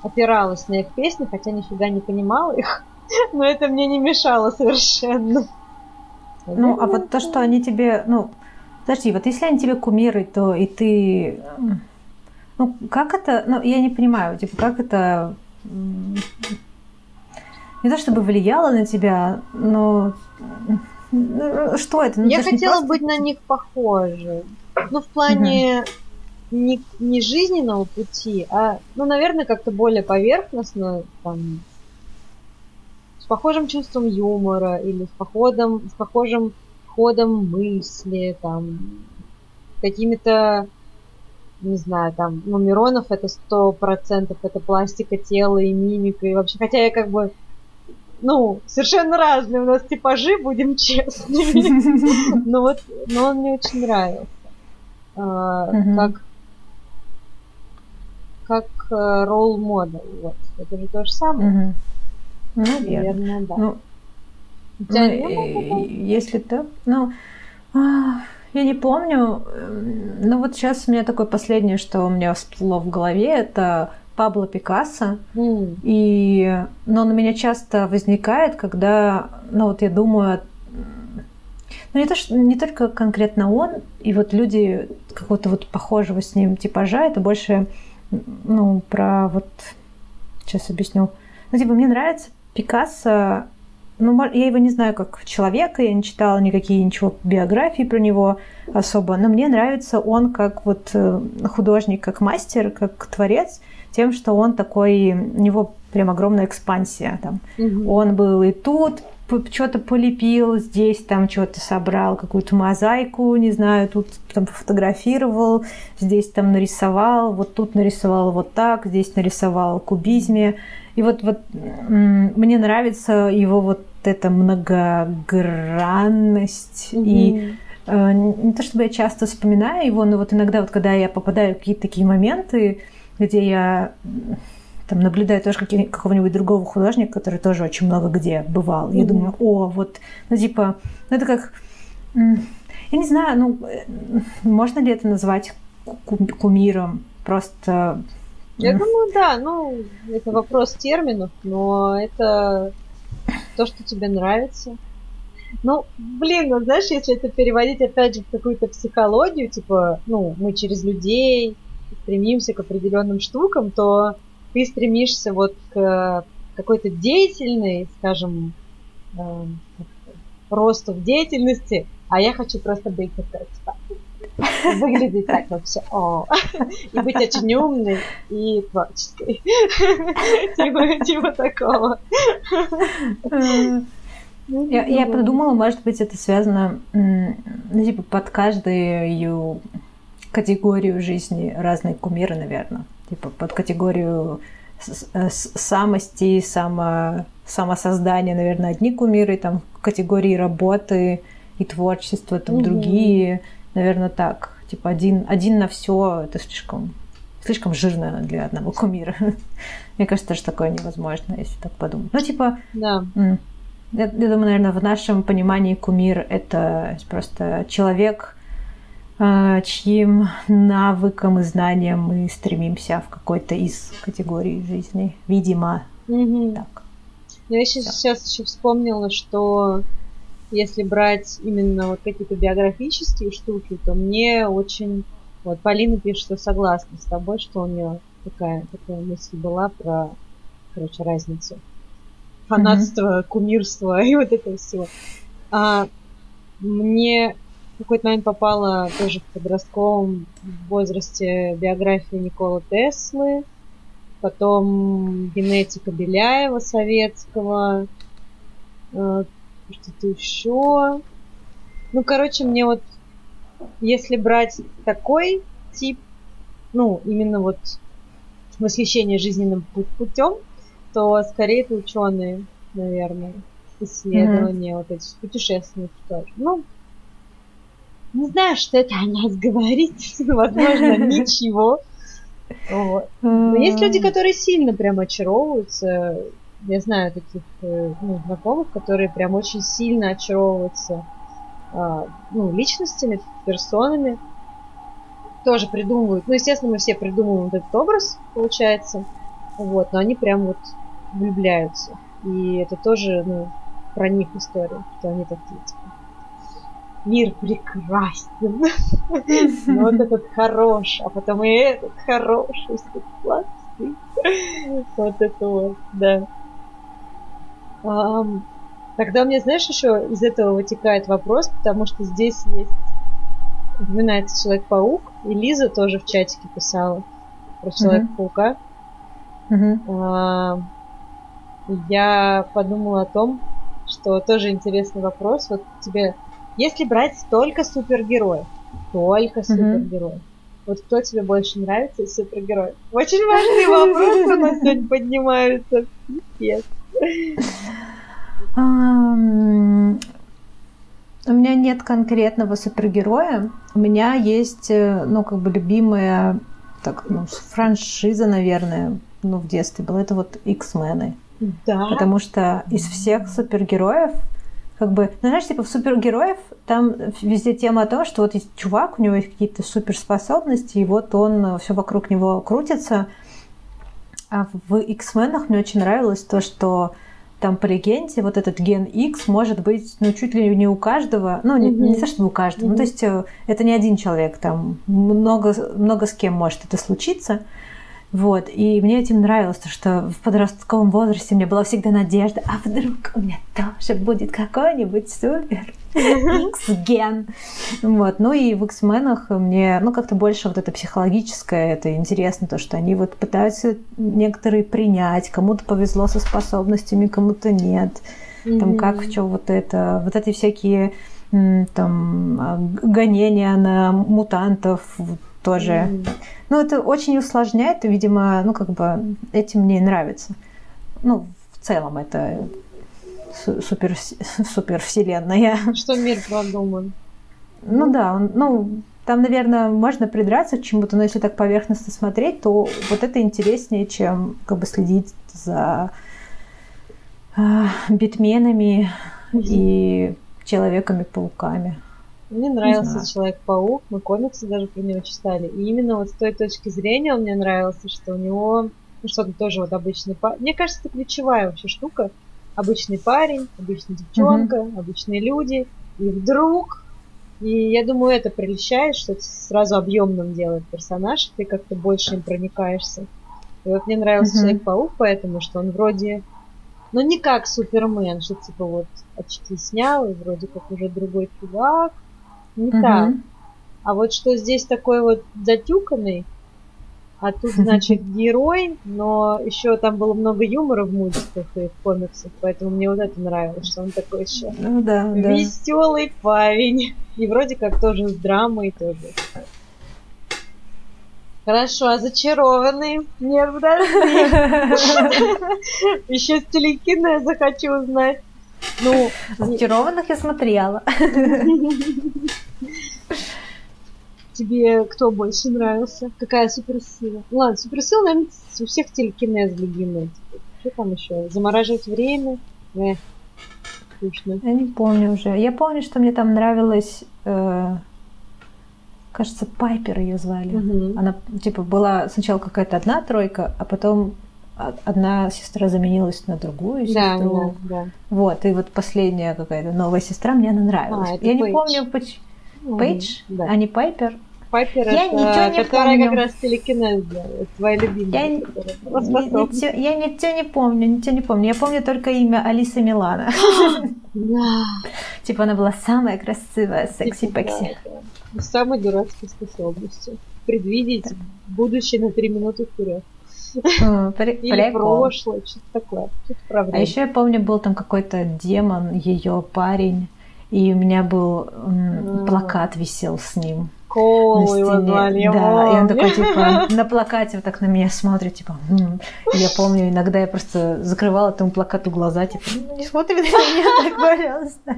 Speaker 2: опиралась на их песни, хотя нифига не понимала их, <laughs> но это мне не мешало совершенно.
Speaker 1: Ну, а вот то, что они тебе, ну, подожди, вот если они тебе кумиры, то и ты, ну, как это, ну, я не понимаю, типа, как это, не то чтобы влияло на тебя, но ну, что это? Ну,
Speaker 2: я хотела
Speaker 1: просто-
Speaker 2: быть на них похожей. Ну, в плане не, не жизненного пути, а, ну, наверное, как-то более поверхностно, там, с похожим чувством юмора или с походом, с похожим ходом мысли, там, какими-то, не знаю, там, ну, Миронов это сто процентов, это пластика тела и мимика, и вообще, хотя я как бы, ну, совершенно разные у нас типажи, будем честными, <laughs> но вот, но он мне очень нравился. А, как как ролл э, модель. Вот. Это же то же самое.
Speaker 1: Угу. Наверное, да. Ну, ну, если так, ну, а, я не помню, ну вот сейчас у меня такое последнее, что у меня всплыло в голове, это Пабло Пикассо. Mm. И, но он у меня часто возникает, когда, ну вот я думаю, ну не, то, что, не только конкретно он, и вот люди какого-то вот похожего с ним типажа, это больше ну, про вот... Сейчас объясню. Ну, типа, мне нравится Пикассо, ну, я его не знаю как человека, я не читала никакие ничего биографии про него особо, но мне нравится он как вот э, художник, как мастер, как творец, тем, что он такой, у него прям огромная экспансия. Там. Угу. Он был и тут, что-то полепил, здесь там что-то собрал, какую-то мозаику, не знаю, тут там фотографировал, здесь там нарисовал, вот тут нарисовал вот так, здесь нарисовал кубизме. И вот, вот мне нравится его вот эта многогранность mm-hmm. и э, не то чтобы я часто вспоминаю его, но вот иногда вот когда я попадаю в какие-то такие моменты, где я там наблюдаю тоже какого-нибудь другого художника, который тоже очень много где бывал. Mm-hmm. Я думаю, о, вот, ну типа, ну это как, я не знаю, ну э, можно ли это назвать кумиром? Просто
Speaker 2: я думаю, да, ну, это вопрос терминов, но это то, что тебе нравится. Ну, блин, ну знаешь, если это переводить опять же в какую-то психологию, типа, ну, мы через людей стремимся к определенным штукам, то ты стремишься вот к какой-то деятельной, скажем, э, росту в деятельности, а я хочу просто быть такой, типа, <laughs> выглядеть так вообще, о, <laughs> и быть очень умной и творческой. <laughs> типа, типа такого.
Speaker 1: Я, я подумала, может быть, это связано, ну, типа, под каждую категорию жизни разные кумиры, наверное. Типа, под категорию э, самости, само, самосоздания, наверное, одни кумиры, там, категории работы и творчества, там, угу. другие Наверное, так. Типа один, один на все это слишком, слишком жирно для одного <laughs> кумира. Мне кажется, что такое невозможно, если так подумать. Ну, типа,
Speaker 2: да.
Speaker 1: я, я думаю, наверное, в нашем понимании кумир это просто человек, а, чьим навыкам и знаниям мы стремимся в какой-то из категорий жизни. Видимо,
Speaker 2: угу. так. Я сейчас, сейчас еще вспомнила, что если брать именно вот какие-то биографические штуки, то мне очень... Вот Полина пишет, что согласна с тобой, что у нее такая, такая мысль была про, короче, разницу. Фанатство, mm-hmm. кумирство и вот это все. А мне в какой-то момент попала тоже в подростковом возрасте биография Никола Теслы, потом генетика Беляева советского, э, что-то еще. Ну, короче, мне вот, если брать такой тип, ну, именно вот восхищение жизненным путем, то скорее это ученые, наверное, исследования, mm-hmm. вот эти путешественники тоже. Ну, не знаю, что это о нас говорит, <laughs> возможно, <laughs> ничего. Вот. Но есть люди, которые сильно прям очаровываются я знаю таких э, ну, знакомых, которые прям очень сильно очаровываются а, ну, личностями, персонами. Тоже придумывают. Ну, естественно, мы все придумываем вот этот образ, получается. Вот, но они прям вот влюбляются. И это тоже, ну, про них история, что они такие, типа, мир прекрасен. <laughs> Вот этот хорош, а потом и этот хороший. <laughs> Вот это вот, да. Тогда у меня, знаешь, еще из этого вытекает вопрос, потому что здесь есть упоминается Человек-паук, и Лиза тоже в чатике писала про Человека-паука.
Speaker 1: Мгм.
Speaker 2: Я подумала о том, что тоже интересный вопрос. Вот тебе, если брать только супергероев, только супергероев, вот кто тебе больше нравится из супергероев? Очень важные <laughs> вопросы у нас сегодня поднимаются. Пипец.
Speaker 1: У меня нет конкретного супергероя. У меня есть, э, ну, как бы любимая так, ну, франшиза, наверное, ну, в детстве была. Это вот X-мены.
Speaker 2: Да.
Speaker 1: Потому что из всех супергероев, как бы, ну, знаешь, типа в супергероев там везде тема о том, что вот есть чувак, у него есть какие-то суперспособности, и вот он все вокруг него крутится. А в X-менах мне очень нравилось то, что там по легенде вот этот ген X может быть, ну, чуть ли не у каждого, ну, не,
Speaker 2: Мгм.
Speaker 1: не то, чтобы у каждого, ну, то есть э, это не один человек, там много, много с кем может это случиться. Вот, и мне этим нравилось, то, что в подростковом возрасте у меня была всегда надежда, а вдруг у меня тоже будет какой-нибудь супер X-ген. Вот, ну и в X-менах мне, ну, как-то больше вот это психологическое, это интересно, то, что они вот пытаются некоторые принять, кому-то повезло со способностями, кому-то нет. Там
Speaker 2: Мгм.
Speaker 1: как, что вот это, вот эти всякие там а, гонения на мутантов тоже.
Speaker 2: Мгм.
Speaker 1: Ну, это очень усложняет, и, видимо, ну, как бы этим мне нравится. Ну, в целом это супер, супер вселенная.
Speaker 2: Что мир продуман.
Speaker 1: Ну да, он- ну, там, наверное, можно придраться к чему-то, но если так поверхностно смотреть, то вот это интереснее, чем как бы следить за а, битменами и человеками-пауками.
Speaker 2: Мне нравился Человек-паук, мы комиксы даже про него читали. И именно вот с той точки зрения он мне нравился, что у него, ну что то тоже вот обычный. Мне кажется, это ключевая вообще штука. Обычный парень, обычная девчонка, обычные люди. И вдруг, и я думаю, это прельщает, что это сразу объемным делает персонаж, ты как-то больше им проникаешься. И вот мне нравился
Speaker 1: Мгм.
Speaker 2: Человек-паук, поэтому что он вроде, ну не как Супермен, что типа вот очки снял, и вроде как уже другой чувак. Не
Speaker 1: Мгм.
Speaker 2: так. А вот что здесь такой вот затюканный, а тут, значит, <laughs> герой, но еще там было много юмора в мультиках и в комиксах, поэтому мне вот это нравилось, что он такой еще
Speaker 1: Ну да, да.
Speaker 2: веселый парень. И вроде как тоже с драмой тоже. Хорошо, а зачарованный? Нет, подожди. <laughs> Еще с телекинеза хочу узнать. Ну,
Speaker 1: Зачарованных я смотрела. <laughs>
Speaker 2: тебе кто больше нравился? Какая суперсила? Ну ладно, суперсила, наверное, у всех телекинез любимый. Что там еще? Замораживать время? Э, скучно.
Speaker 1: Я не помню уже. Я помню, что мне там нравилась, э, кажется, Пайпер ее звали.
Speaker 2: Мгм.
Speaker 1: Она, типа, была сначала какая-то одна тройка, а потом одна сестра заменилась на другую
Speaker 2: Да,
Speaker 1: сестру.
Speaker 2: да, да.
Speaker 1: Вот, и вот последняя какая-то новая сестра, мне она нравилась.
Speaker 2: А,
Speaker 1: я не
Speaker 2: Пейдж.
Speaker 1: помню, поч-
Speaker 2: Мгм,
Speaker 1: Пейдж,
Speaker 2: Да.
Speaker 1: а не Пайпер.
Speaker 2: Пайпер
Speaker 1: Я
Speaker 2: это,
Speaker 1: ничего не
Speaker 2: которая
Speaker 1: помню.
Speaker 2: как раз телекинез. Твоя любимая.
Speaker 1: Я не- ничего- я ничего не помню, ничего не помню. Я помню только имя Алиса Милана. Типа она была самая красивая,
Speaker 2: Типа,
Speaker 1: секси-пекси.
Speaker 2: самой дурацкой способностью. Предвидеть будущее на три минуты вперед. Или прошлое, что-то такое.
Speaker 1: А еще я помню, был там какой-то демон, ее парень, и у меня был
Speaker 2: А.
Speaker 1: плакат висел с ним. На
Speaker 2: его звали,
Speaker 1: да, и он такой, типа, <laughs> на плакате вот так на меня смотрит, типа, «М». И я помню, иногда я просто закрывала этому плакату глаза, типа, «Ну, не смотри на меня так, пожалуйста.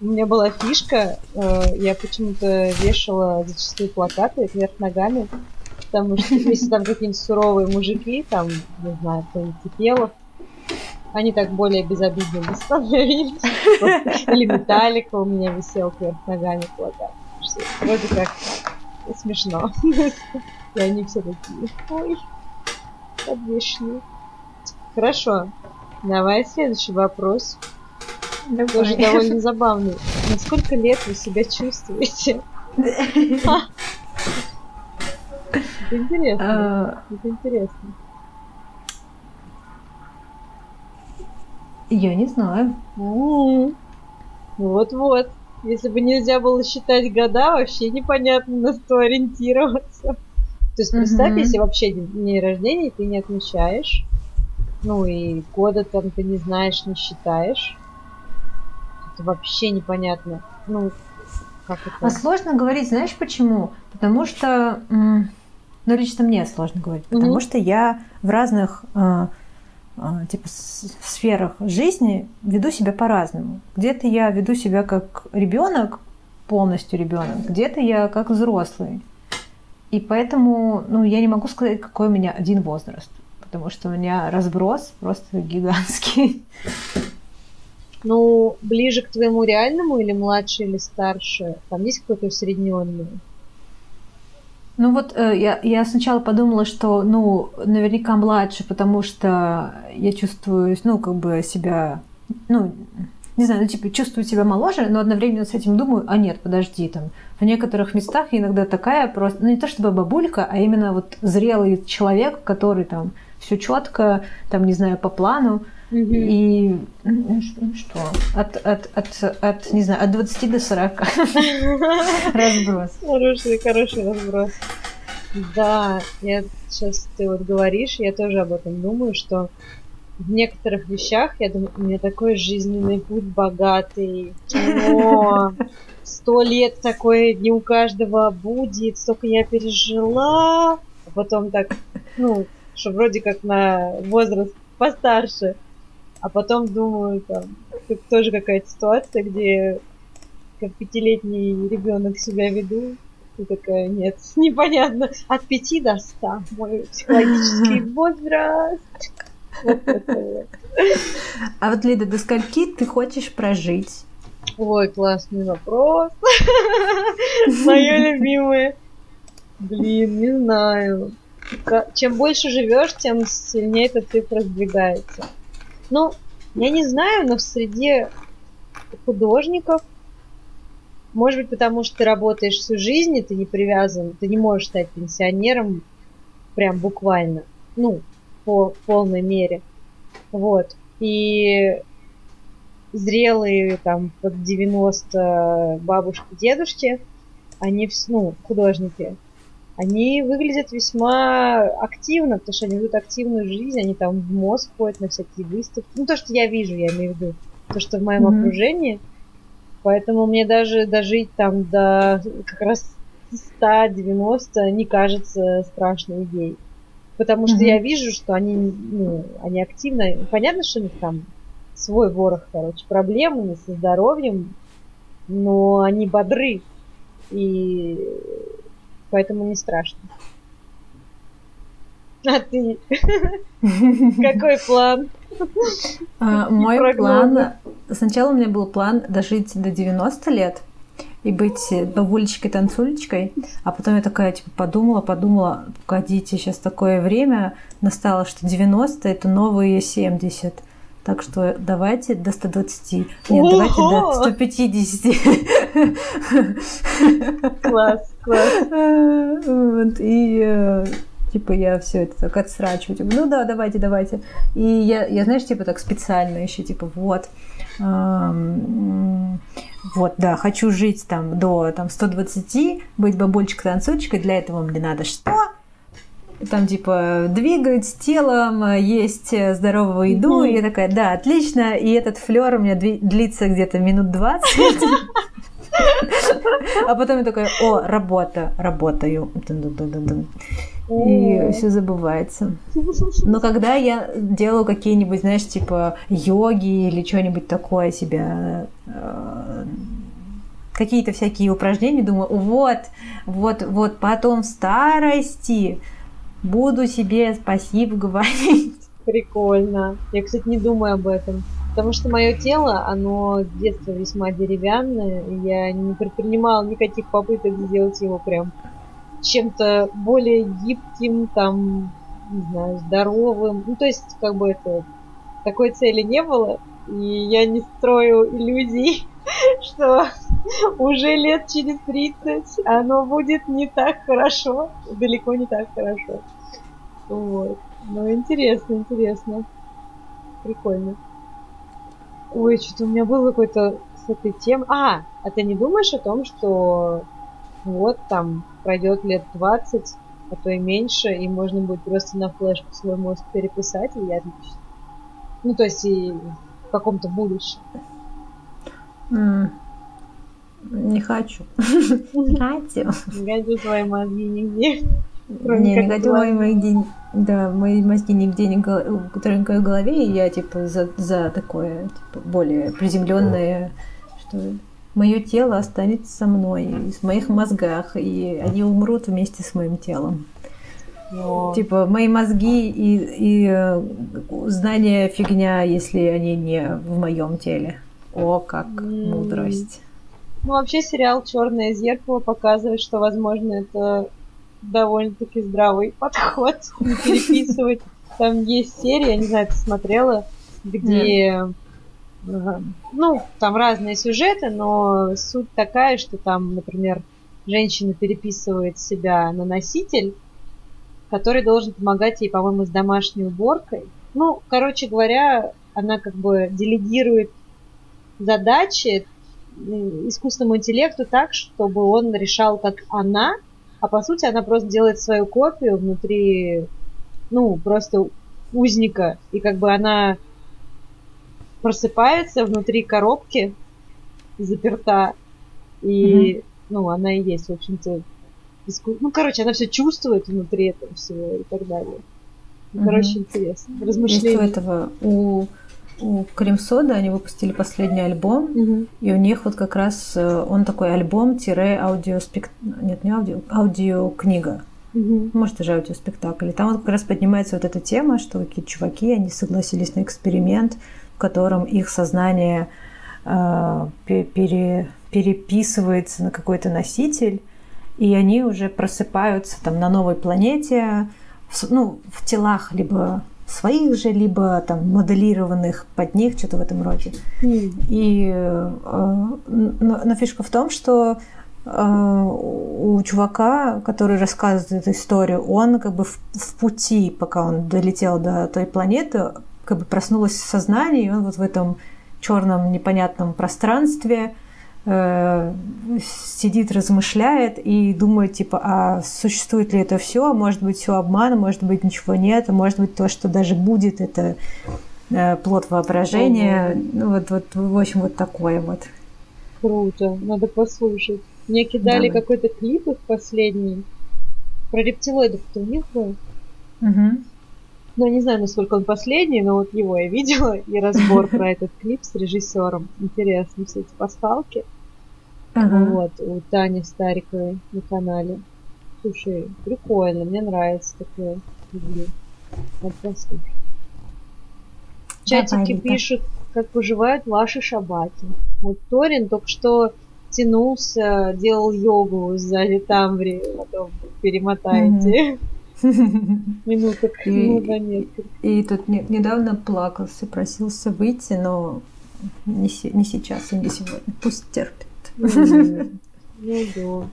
Speaker 2: У меня была фишка, э, я почему-то вешала зачастую плакаты вверх ногами, потому что если там какие-нибудь суровые мужики, там, не знаю, Кипелов, они так более безобидными становились. Вот, Или Металлика у меня висел вверх ногами плакат. Вроде как смешно. И они все такие, ой, подвешенные. Хорошо, давай следующий вопрос. Тоже
Speaker 1: Давай.
Speaker 2: довольно забавный. На сколько лет вы себя чувствуете? Это <laughs> интересно.
Speaker 1: А,
Speaker 2: Это интересно.
Speaker 1: Я не знаю.
Speaker 2: Вот-вот. Если бы нельзя было считать года, вообще непонятно на что ориентироваться. То есть представь, mm-hmm. если вообще день рождения ты не отмечаешь, ну и года там ты не знаешь, не считаешь, это вообще непонятно. Ну,
Speaker 1: как это? А сложно говорить, знаешь почему? Потому что, ну лично мне сложно говорить, потому mm-hmm. что я в разных а, типа сферах жизни веду себя по-разному. Где-то я веду себя как ребенок, полностью ребенок, где-то я как взрослый. И поэтому, ну, я не могу сказать, какой у меня один возраст, потому что у меня разброс просто гигантский.
Speaker 2: Ну, ближе к твоему реальному или младше или старше? Там есть какой-то усредненный?
Speaker 1: Ну вот э, я, я сначала подумала, что, ну, наверняка младше, потому что я чувствую, ну, как бы себя, ну, не знаю, ну, типа, чувствую себя моложе, но одновременно с этим думаю, а нет, подожди, там, в некоторых местах иногда такая просто, ну, не то чтобы бабулька, а именно вот зрелый человек, который там все четко, там, не знаю, по плану, Угу. И ну, что? От, от, от, от, не знаю, от 20 до 40. <laughs> Разброс.
Speaker 2: Хороший, хороший разброс. Да, я сейчас ты вот говоришь, я тоже об этом думаю, что в некоторых вещах, я думаю, у меня такой жизненный путь богатый. О, сто лет такое не у каждого будет, столько я пережила. А потом так, ну, что вроде как на возраст постарше. А потом думаю, там, тоже какая-то ситуация, где как пятилетний ребенок себя веду, и такая, нет, <laughs> непонятно. От пяти до ста мой психологический <laughs> возраст. Вот <laughs>
Speaker 1: А вот, Лида, до скольки ты хочешь прожить?
Speaker 2: Ой, классный вопрос. Мое любимое. Блин, не знаю. Чем больше живешь, тем сильнее эта цифра сдвигается. Ну, я не знаю, но в среде художников, может быть, потому что ты работаешь всю жизнь, и ты не привязан, ты не можешь стать пенсионером прям буквально, ну, по полной мере. Вот. И зрелые там под 90 бабушки, дедушки, они, ну, художники, они выглядят весьма активно, потому что они ведут активную жизнь, они там в мозг ходят на всякие выставки. Ну, то, что я вижу, я имею в виду. То, что в моем mm-hmm. окружении. Поэтому мне даже дожить там до как раз 190 не кажется страшной идеей. Потому что mm-hmm. я вижу, что они, ну, они активно... Понятно, что у них там свой ворох, короче, проблемы со здоровьем, но они бодры. И поэтому не страшно. А ты? <laughs> Какой план?
Speaker 1: А, мой план... Сначала у меня был план дожить до 90 лет и быть бабулечкой-танцулечкой, а потом я такая, типа, подумала, подумала, погодите, сейчас такое время настало, что 90 это новые 70. Так что давайте до 120. Нет, Ого! давайте до 150.
Speaker 2: Класс, класс. <laughs>
Speaker 1: Вот, и э, типа я все это так отсрачиваю. Типа, ну да, давайте, давайте. И я, я, знаешь, типа так специально еще, типа, вот, эм, вот, да, хочу жить там до там, 120, быть бабульчикой-танцовщикой, для этого мне надо что? там типа двигать телом, есть здоровую еду. Mm-hmm. И я такая, да, отлично. И этот флер у меня длится где-то минут 20. <laughs> А потом я такая, о, работа, работаю. И все забывается. Но когда я делаю какие-нибудь, знаешь, типа йоги или что-нибудь такое себя, э, какие-то всякие упражнения, думаю, вот, вот, вот потом в старости буду себе спасибо говорить.
Speaker 2: Прикольно. Я, кстати, не думаю об этом. Потому что мое тело, оно с детства весьма деревянное, и я не предпринимала никаких попыток сделать его прям чем-то более гибким, там, не знаю, здоровым. Ну, то есть, как бы это, такой цели не было, и я не строю иллюзий, <laughs> что уже лет через 30 оно будет не так хорошо, далеко не так хорошо. Вот. Ну, интересно, интересно. Прикольно. Ой, что-то у меня был какой-то с этой темой. А, а ты не думаешь о том, что вот там пройдет лет 20, а то и меньше, и можно будет просто на флешку свой мозг переписать, и я отлично. Ну, то есть и в каком-то будущем.
Speaker 1: Mm. <laughs> Не хочу. Не хочу.
Speaker 2: Не хочу твои мозги нигде.
Speaker 1: Не, не хочу мои мозги, да, мои мозги нигде не которые в голове, и я типа за, за такое, типа, более приземленное, что мое тело останется со мной, в моих мозгах, и они умрут вместе с моим телом. Но... Типа, мои мозги и, и э, знания фигня, если они не в моем теле. О, как мудрость.
Speaker 2: Ну, вообще сериал Черное зеркало показывает, что, возможно, это довольно-таки здравый подход. <laughs> Переписывать. Там есть серия, я не знаю, ты смотрела, где... Ну, там разные сюжеты, но суть такая, что там, например, женщина переписывает себя на носитель, который должен помогать ей, по-моему, с домашней уборкой. Ну, короче говоря, она как бы делегирует задачи искусственному интеллекту так, чтобы он решал, как она, а по сути она просто делает свою копию внутри, ну, просто узника, и как бы она просыпается внутри коробки, заперта, и, mm ну, она и есть, в общем-то, иску... ну, короче, она все чувствует внутри этого всего и так далее. Ну, короче, mm интересно.
Speaker 1: Размышления. Этого, у у Крем-Сода они выпустили последний альбом, угу. и у них вот как раз э, он такой альбом-аудиоспект... Нет, не аудио, аудиокнига. Угу. Может, даже аудиоспектакль. И там вот как раз поднимается вот эта тема, что какие-то чуваки, они согласились на эксперимент, в котором их сознание э, пере, переписывается на какой-то носитель, и они уже просыпаются там на новой планете, в, ну, в телах либо своих же, либо там моделированных под них, что-то в этом роде. Mm. И э, но, но фишка в том, что э, у чувака, который рассказывает эту историю, он как бы в, в пути, пока он долетел до той планеты, как бы проснулось сознание, и он вот в этом черном непонятном пространстве Э, сидит, размышляет и думает, типа, а существует ли это все? Может быть, все обман, может быть, ничего нет, а может быть, то, что даже будет, это э, плод воображения. Ого. Ну, вот, вот, в общем, вот такое вот.
Speaker 2: Круто, надо послушать. Мне кидали да. какой-то клип их последний про рептилоидов, кто у них был. Угу. Ну, не знаю, насколько он последний, но вот его я видела, и разбор про этот клип с режиссером. Интересно, все эти пасхалки. Ага. Вот, у Тани Стариковой на канале. Слушай, прикольно, мне нравится такое. Люблю. Чатики Давай, пишут, как поживают ваши шабаки. Вот Торин только что тянулся, делал йогу сзади тамбри, потом перемотаете. <laughs> Минуток,
Speaker 1: ну да несколько. И тут не, недавно плакался, просился выйти, но не, не сейчас и не сегодня. Пусть терпит.
Speaker 2: Да.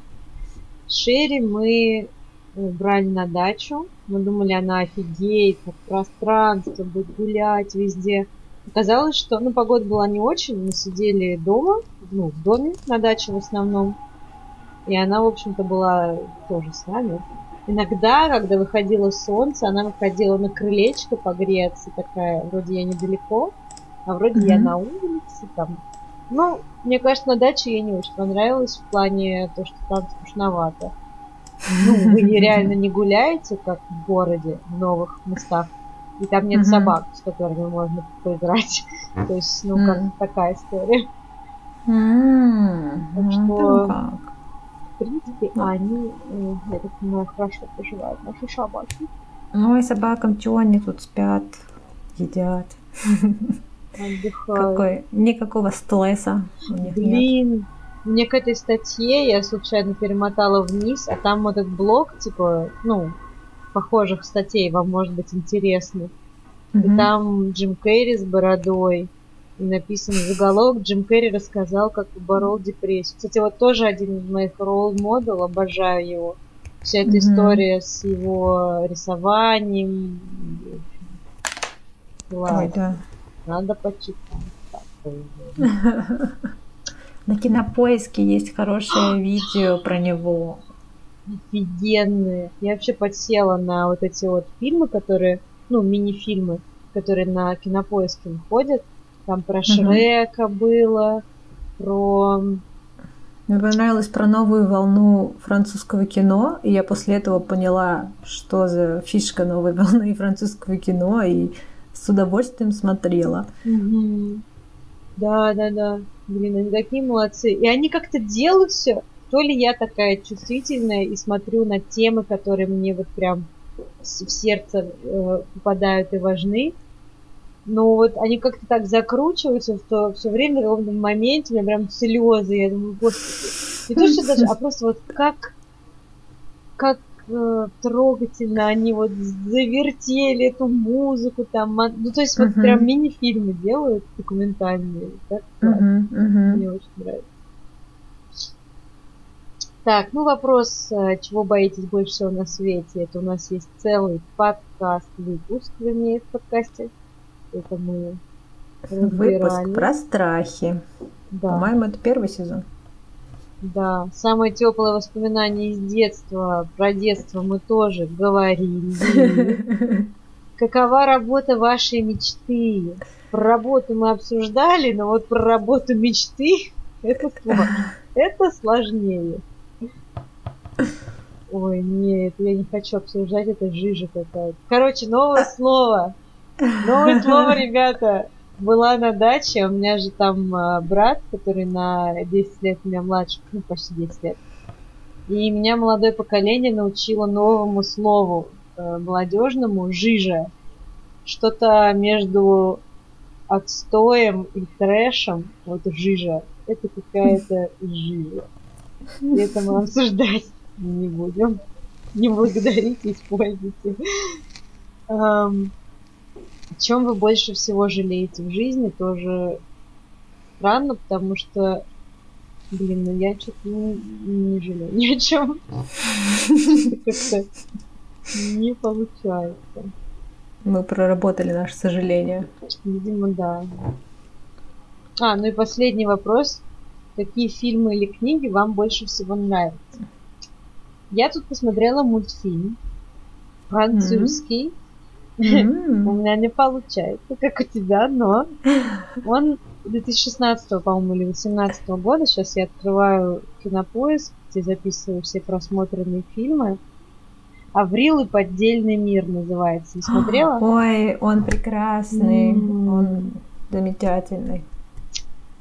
Speaker 2: Шерри мы брали на дачу. Мы думали, она офигеет, как пространство, будет гулять везде. Оказалось, что ну, погода была не очень. Мы сидели дома, ну, в доме на даче в основном. И она, в общем-то, была тоже с нами. Иногда, когда выходило солнце, она выходила на крылечко погреться, такая, вроде я недалеко, а вроде mm-hmm. я на улице, там ну, мне кажется, на даче ей не очень понравилось в плане то, что там скучновато. Ну, вы реально не гуляете, как в городе, в новых местах. И там нет собак, с которыми можно поиграть. <laughs> То есть, ну, как такая история. Так что, в принципе, они, э, я так понимаю, хорошо поживают, наши собаки.
Speaker 1: Ну и собакам чего они тут спят, едят. <laughs>
Speaker 2: Отдыхаю.
Speaker 1: Какой? Никакого стресса у них
Speaker 2: Блин, нет. мне к этой статье я случайно перемотала вниз, а там вот этот блок, типа, ну, похожих статей вам может быть интересно. Mm-hmm. И там Джим Керри с бородой. И написан заголовок Джим Керри рассказал, как поборол депрессию. Кстати, вот тоже один из моих ролл модел, обожаю его. Вся эта mm-hmm. история с его рисованием.
Speaker 1: Ой, да.
Speaker 2: Надо почитать. <laughs>
Speaker 1: На кинопоиске есть хорошее <gasps> видео про него.
Speaker 2: Офигенные. Я вообще подсела на вот эти вот фильмы, которые, ну, мини-фильмы, которые на кинопоиске ходят. Там про Шрека было, про
Speaker 1: мне понравилось про новую волну французского кино, и я после этого поняла, что за фишка новой <laughs> волны французского кино, и с удовольствием смотрела.
Speaker 2: Угу. Да, да, да. Блин, они такие молодцы. И они как-то делают все. То ли я такая чувствительная и смотрю на темы, которые мне вот прям в сердце э, попадают и важны, но вот они как-то так закручиваются, что все время в каком-то моменте у меня прям слезы. Я думаю, господи, не то, что даже, а просто вот как, как э, трогательно они вот завертели эту музыку там. Ну, то есть uh-huh. вот прям мини-фильмы делают документальные. Так uh-huh, uh-huh. Мне очень нравится. Так, ну вопрос, э, чего боитесь больше всего на свете? Это у нас есть целый подкаст, выпуск, вернее, в подкасте. Это мы
Speaker 1: разбирали. Выпуск про страхи. Да. По-моему, это первый сезон.
Speaker 2: Да, самые теплые воспоминания из детства, про детство мы тоже говорили. <laughs> Какова работа вашей мечты? Про работу мы обсуждали, но вот про работу мечты <laughs> это, это сложнее. Ой, нет, я не хочу обсуждать, это жижа какая-то. Короче, новое слово. Новое слово, ребята. Была на даче, у меня же там э, брат, который на 10 лет меня младше, ну почти 10 лет. И меня молодое поколение научило новому слову э, молодежному жижа. Что-то между отстоем и трэшем, вот жижа, это какая-то жижа. И это мы обсуждать не будем. Не благодарите, используйте. О чем вы больше всего жалеете в жизни, тоже странно, потому что, блин, ну я что-то не, не жалею ни о чем. <laughs> Как-то не получается.
Speaker 1: Мы проработали наше сожаление.
Speaker 2: Видимо, да. А, ну и последний вопрос. Какие фильмы или книги вам больше всего нравятся? Я тут посмотрела мультфильм французский. Mm-hmm Mm-hmm. <laughs> У меня не получается, как у тебя, но он 2016, по-моему, или 2018 года. Сейчас я открываю кинопоиск, где записываю все просмотренные фильмы. Аврил и поддельный мир называется. Не <gasps> смотрела?
Speaker 1: Ой, он прекрасный, он замечательный.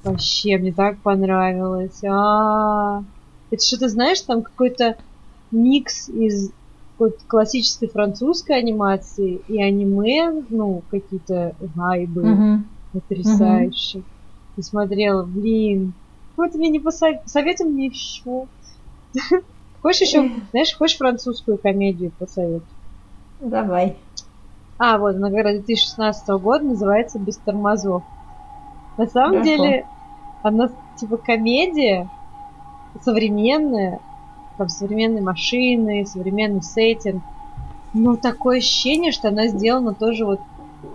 Speaker 2: Вообще, мне так понравилось. А-а-а. Это что ты знаешь, там какой-то микс из какой-то классической французской анимации и аниме, ну, какие-то вайбы uh-huh. потрясающие. Uh-huh. И смотрела, блин, вот мне не посоветуй, посоветуй мне еще. <laughs> Хочешь еще, <laughs> знаешь, хочешь французскую комедию посоветую?
Speaker 1: Давай.
Speaker 2: А, вот, она как раз 2016 года называется «Без тормозов». На самом Хорошо. деле, она типа комедия современная, там современные машины, современный сеттинг. Но такое ощущение, что она сделана тоже вот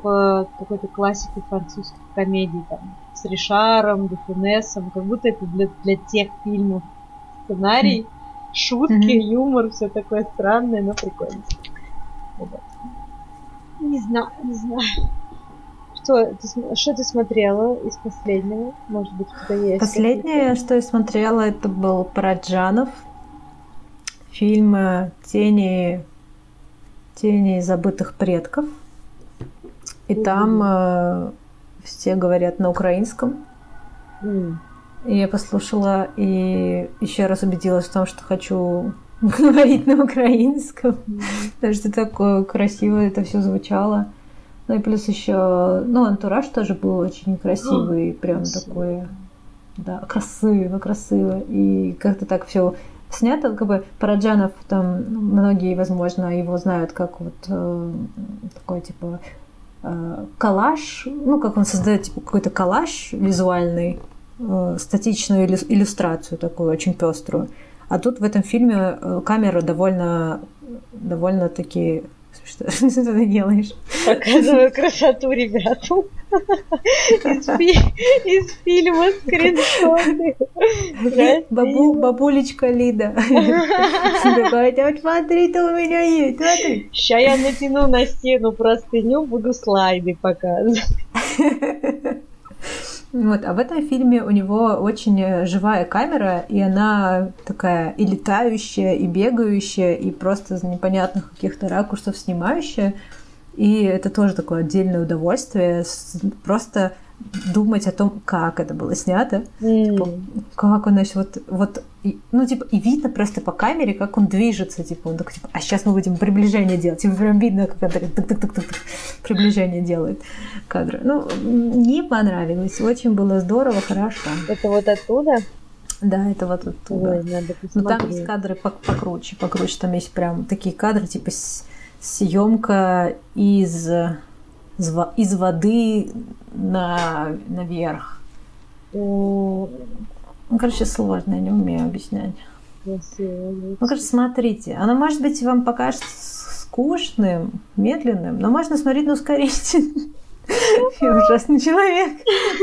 Speaker 2: по какой-то классике французской комедии, там, с Ришаром, Дефинесом, как будто это для, для тех фильмов. Сценарий, mm. шутки, mm-hmm. юмор, все такое странное, но прикольно. Вот. Не знаю, не знаю. Что ты, что ты смотрела из последнего? Может быть, у тебя есть?
Speaker 1: Последнее, что я смотрела, это был Параджанов фильм «Тени, тени забытых предков». И mm-hmm. там э, все говорят на украинском. Mm. И я послушала и еще раз убедилась в том, что хочу <laughs> говорить на украинском. Потому что такое красиво это все звучало. Ну и плюс еще, ну, антураж тоже был очень красивый, прям такой, да, красиво, красиво. И как-то так все снято, как бы Параджанов, там многие, возможно, его знают как вот э, такой типа э, коллаж, ну как он создает типа какой-то коллаж визуальный, э, статичную иллю- иллюстрацию такую очень пеструю. А тут в этом фильме э, камера довольно, довольно таки Что, <laughs> что ты делаешь?
Speaker 2: Показываю <laughs> красоту ребятам из, из фильма скриншоты.
Speaker 1: Бабу, бабулечка Лида. <laughs> Такая, вот смотри, ты у меня есть, смотри.
Speaker 2: Сейчас я натяну на стену простыню, буду слайды показывать.
Speaker 1: Вот, а в этом фильме у него очень живая камера, и она такая и летающая, и бегающая, и просто из непонятных каких-то ракурсов снимающая. И это тоже такое отдельное удовольствие. Просто думать о том, как это было снято, mm. типа, как он, вот, вот, и, ну, типа, и видно просто по камере, как он движется, типа, он такой, типа, а сейчас мы будем приближение делать, типа, прям видно, как он так, так, так, так, так, приближение делает кадры. Ну, не понравилось, очень было здорово, хорошо.
Speaker 2: Это вот оттуда?
Speaker 1: Да, это вот оттуда. Ой, надо Ну, там есть кадры покруче, покруче, там есть прям такие кадры, типа, съемка из из воды на, наверх. Ну, короче, сложно, я не умею объяснять. Ну, короче, смотрите. Оно, может быть, вам покажется скучным, медленным, но можно смотреть на ускоритель. <laughs> Я ужасный человек,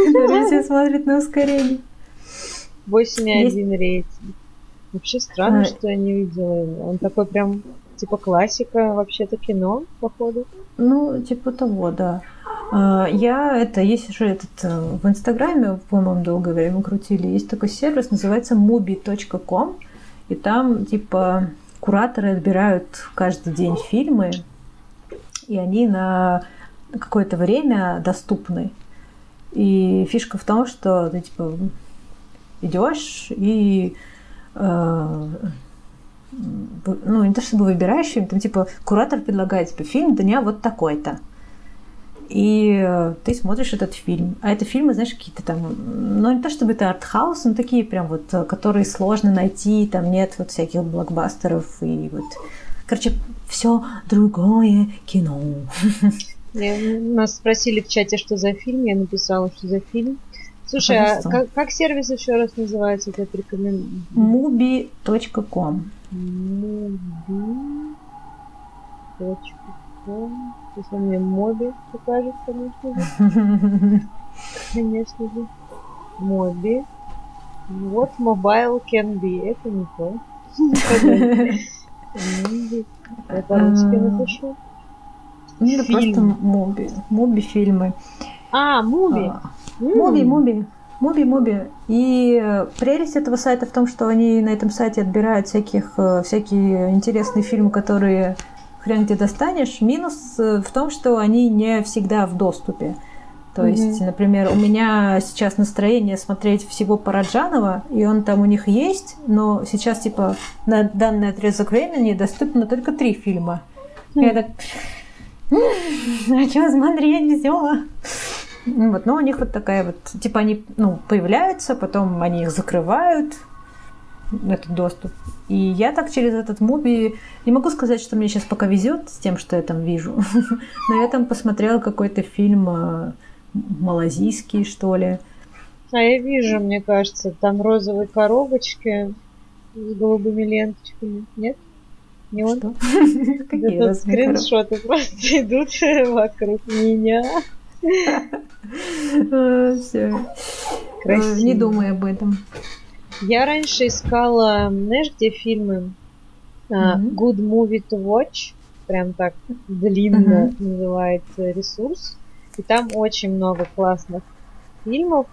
Speaker 1: который все смотрит на ускорение.
Speaker 2: 8,1 рейтинг. Вообще странно, а... что я не видела его. Он такой прям Типа классика вообще-то кино, походу.
Speaker 1: Ну, типа того, да. А, я это, есть же этот э, в Инстаграме, по-моему, долгое время крутили, есть такой сервис, называется mubi.com, и там, типа, кураторы отбирают каждый день фильмы, и они на какое-то время доступны. И фишка в том, что ты, типа, идешь и э, ну, не то чтобы выбираешь фильм, там, типа, куратор предлагает тебе фильм дня вот такой-то. И э, ты смотришь этот фильм. А это фильмы, знаешь, какие-то там, ну, не то чтобы это артхаус, но такие прям вот, э, которые сложно найти, там нет вот всяких блокбастеров и вот... Короче, все другое кино.
Speaker 2: Нас спросили в чате, что за фильм, я написала, что за фильм. Слушай, а как, как сервис еще раз называется? Я рекомендую.
Speaker 1: Mubi.com
Speaker 2: mobi.com Сейчас он мне моби покажет, конечно же. <laughs> Конечно же. Моби. Вот mobile can be. Это не то. Я по-русски напишу.
Speaker 1: Ну, это просто моби. Моби фильмы.
Speaker 2: А, муби.
Speaker 1: Муби, муби. Муби, Муби. И э, прелесть этого сайта в том, что они на этом сайте отбирают всяких, э, всякие интересные фильмы, которые хрен где достанешь. Минус э, в том, что они не всегда в доступе. То mm-hmm. есть, например, у меня сейчас настроение смотреть всего Параджанова, и он там у них есть, но сейчас, типа, на данный отрезок времени доступно только три фильма. Mm-hmm. Я так... А что смотреть все? Вот, но у них вот такая вот, типа они, ну, появляются, потом они их закрывают, этот доступ. И я так через этот муби не могу сказать, что мне сейчас пока везет с тем, что я там вижу. <laughs> Но я там посмотрела какой-то фильм а, малазийский, что ли.
Speaker 2: А я вижу, мне кажется, там розовые коробочки с голубыми ленточками. Нет? Не он? <laughs> Это скриншоты просто идут <laughs> вокруг меня.
Speaker 1: Все. Не думай об этом.
Speaker 2: Я раньше искала, знаешь, где фильмы? Good Movie to Watch, прям так длинно называется ресурс, и там очень много классных фильмов.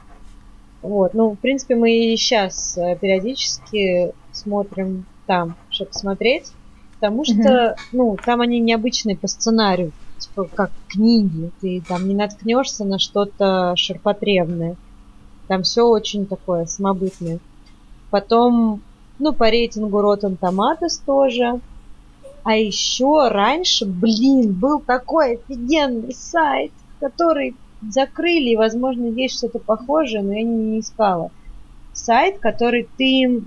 Speaker 2: Вот, ну, в принципе, мы и сейчас э, периодически смотрим там, чтобы смотреть, потому что, ну, там они необычные по сценарию типа как книги, ты там не наткнешься на что-то ширпотребное. Там все очень такое самобытное. Потом, ну, по рейтингу Rotten Tomatoes тоже. А еще раньше, блин, был такой офигенный сайт, который закрыли, и, возможно, есть что-то похожее, но я не, не искала. Сайт, который ты...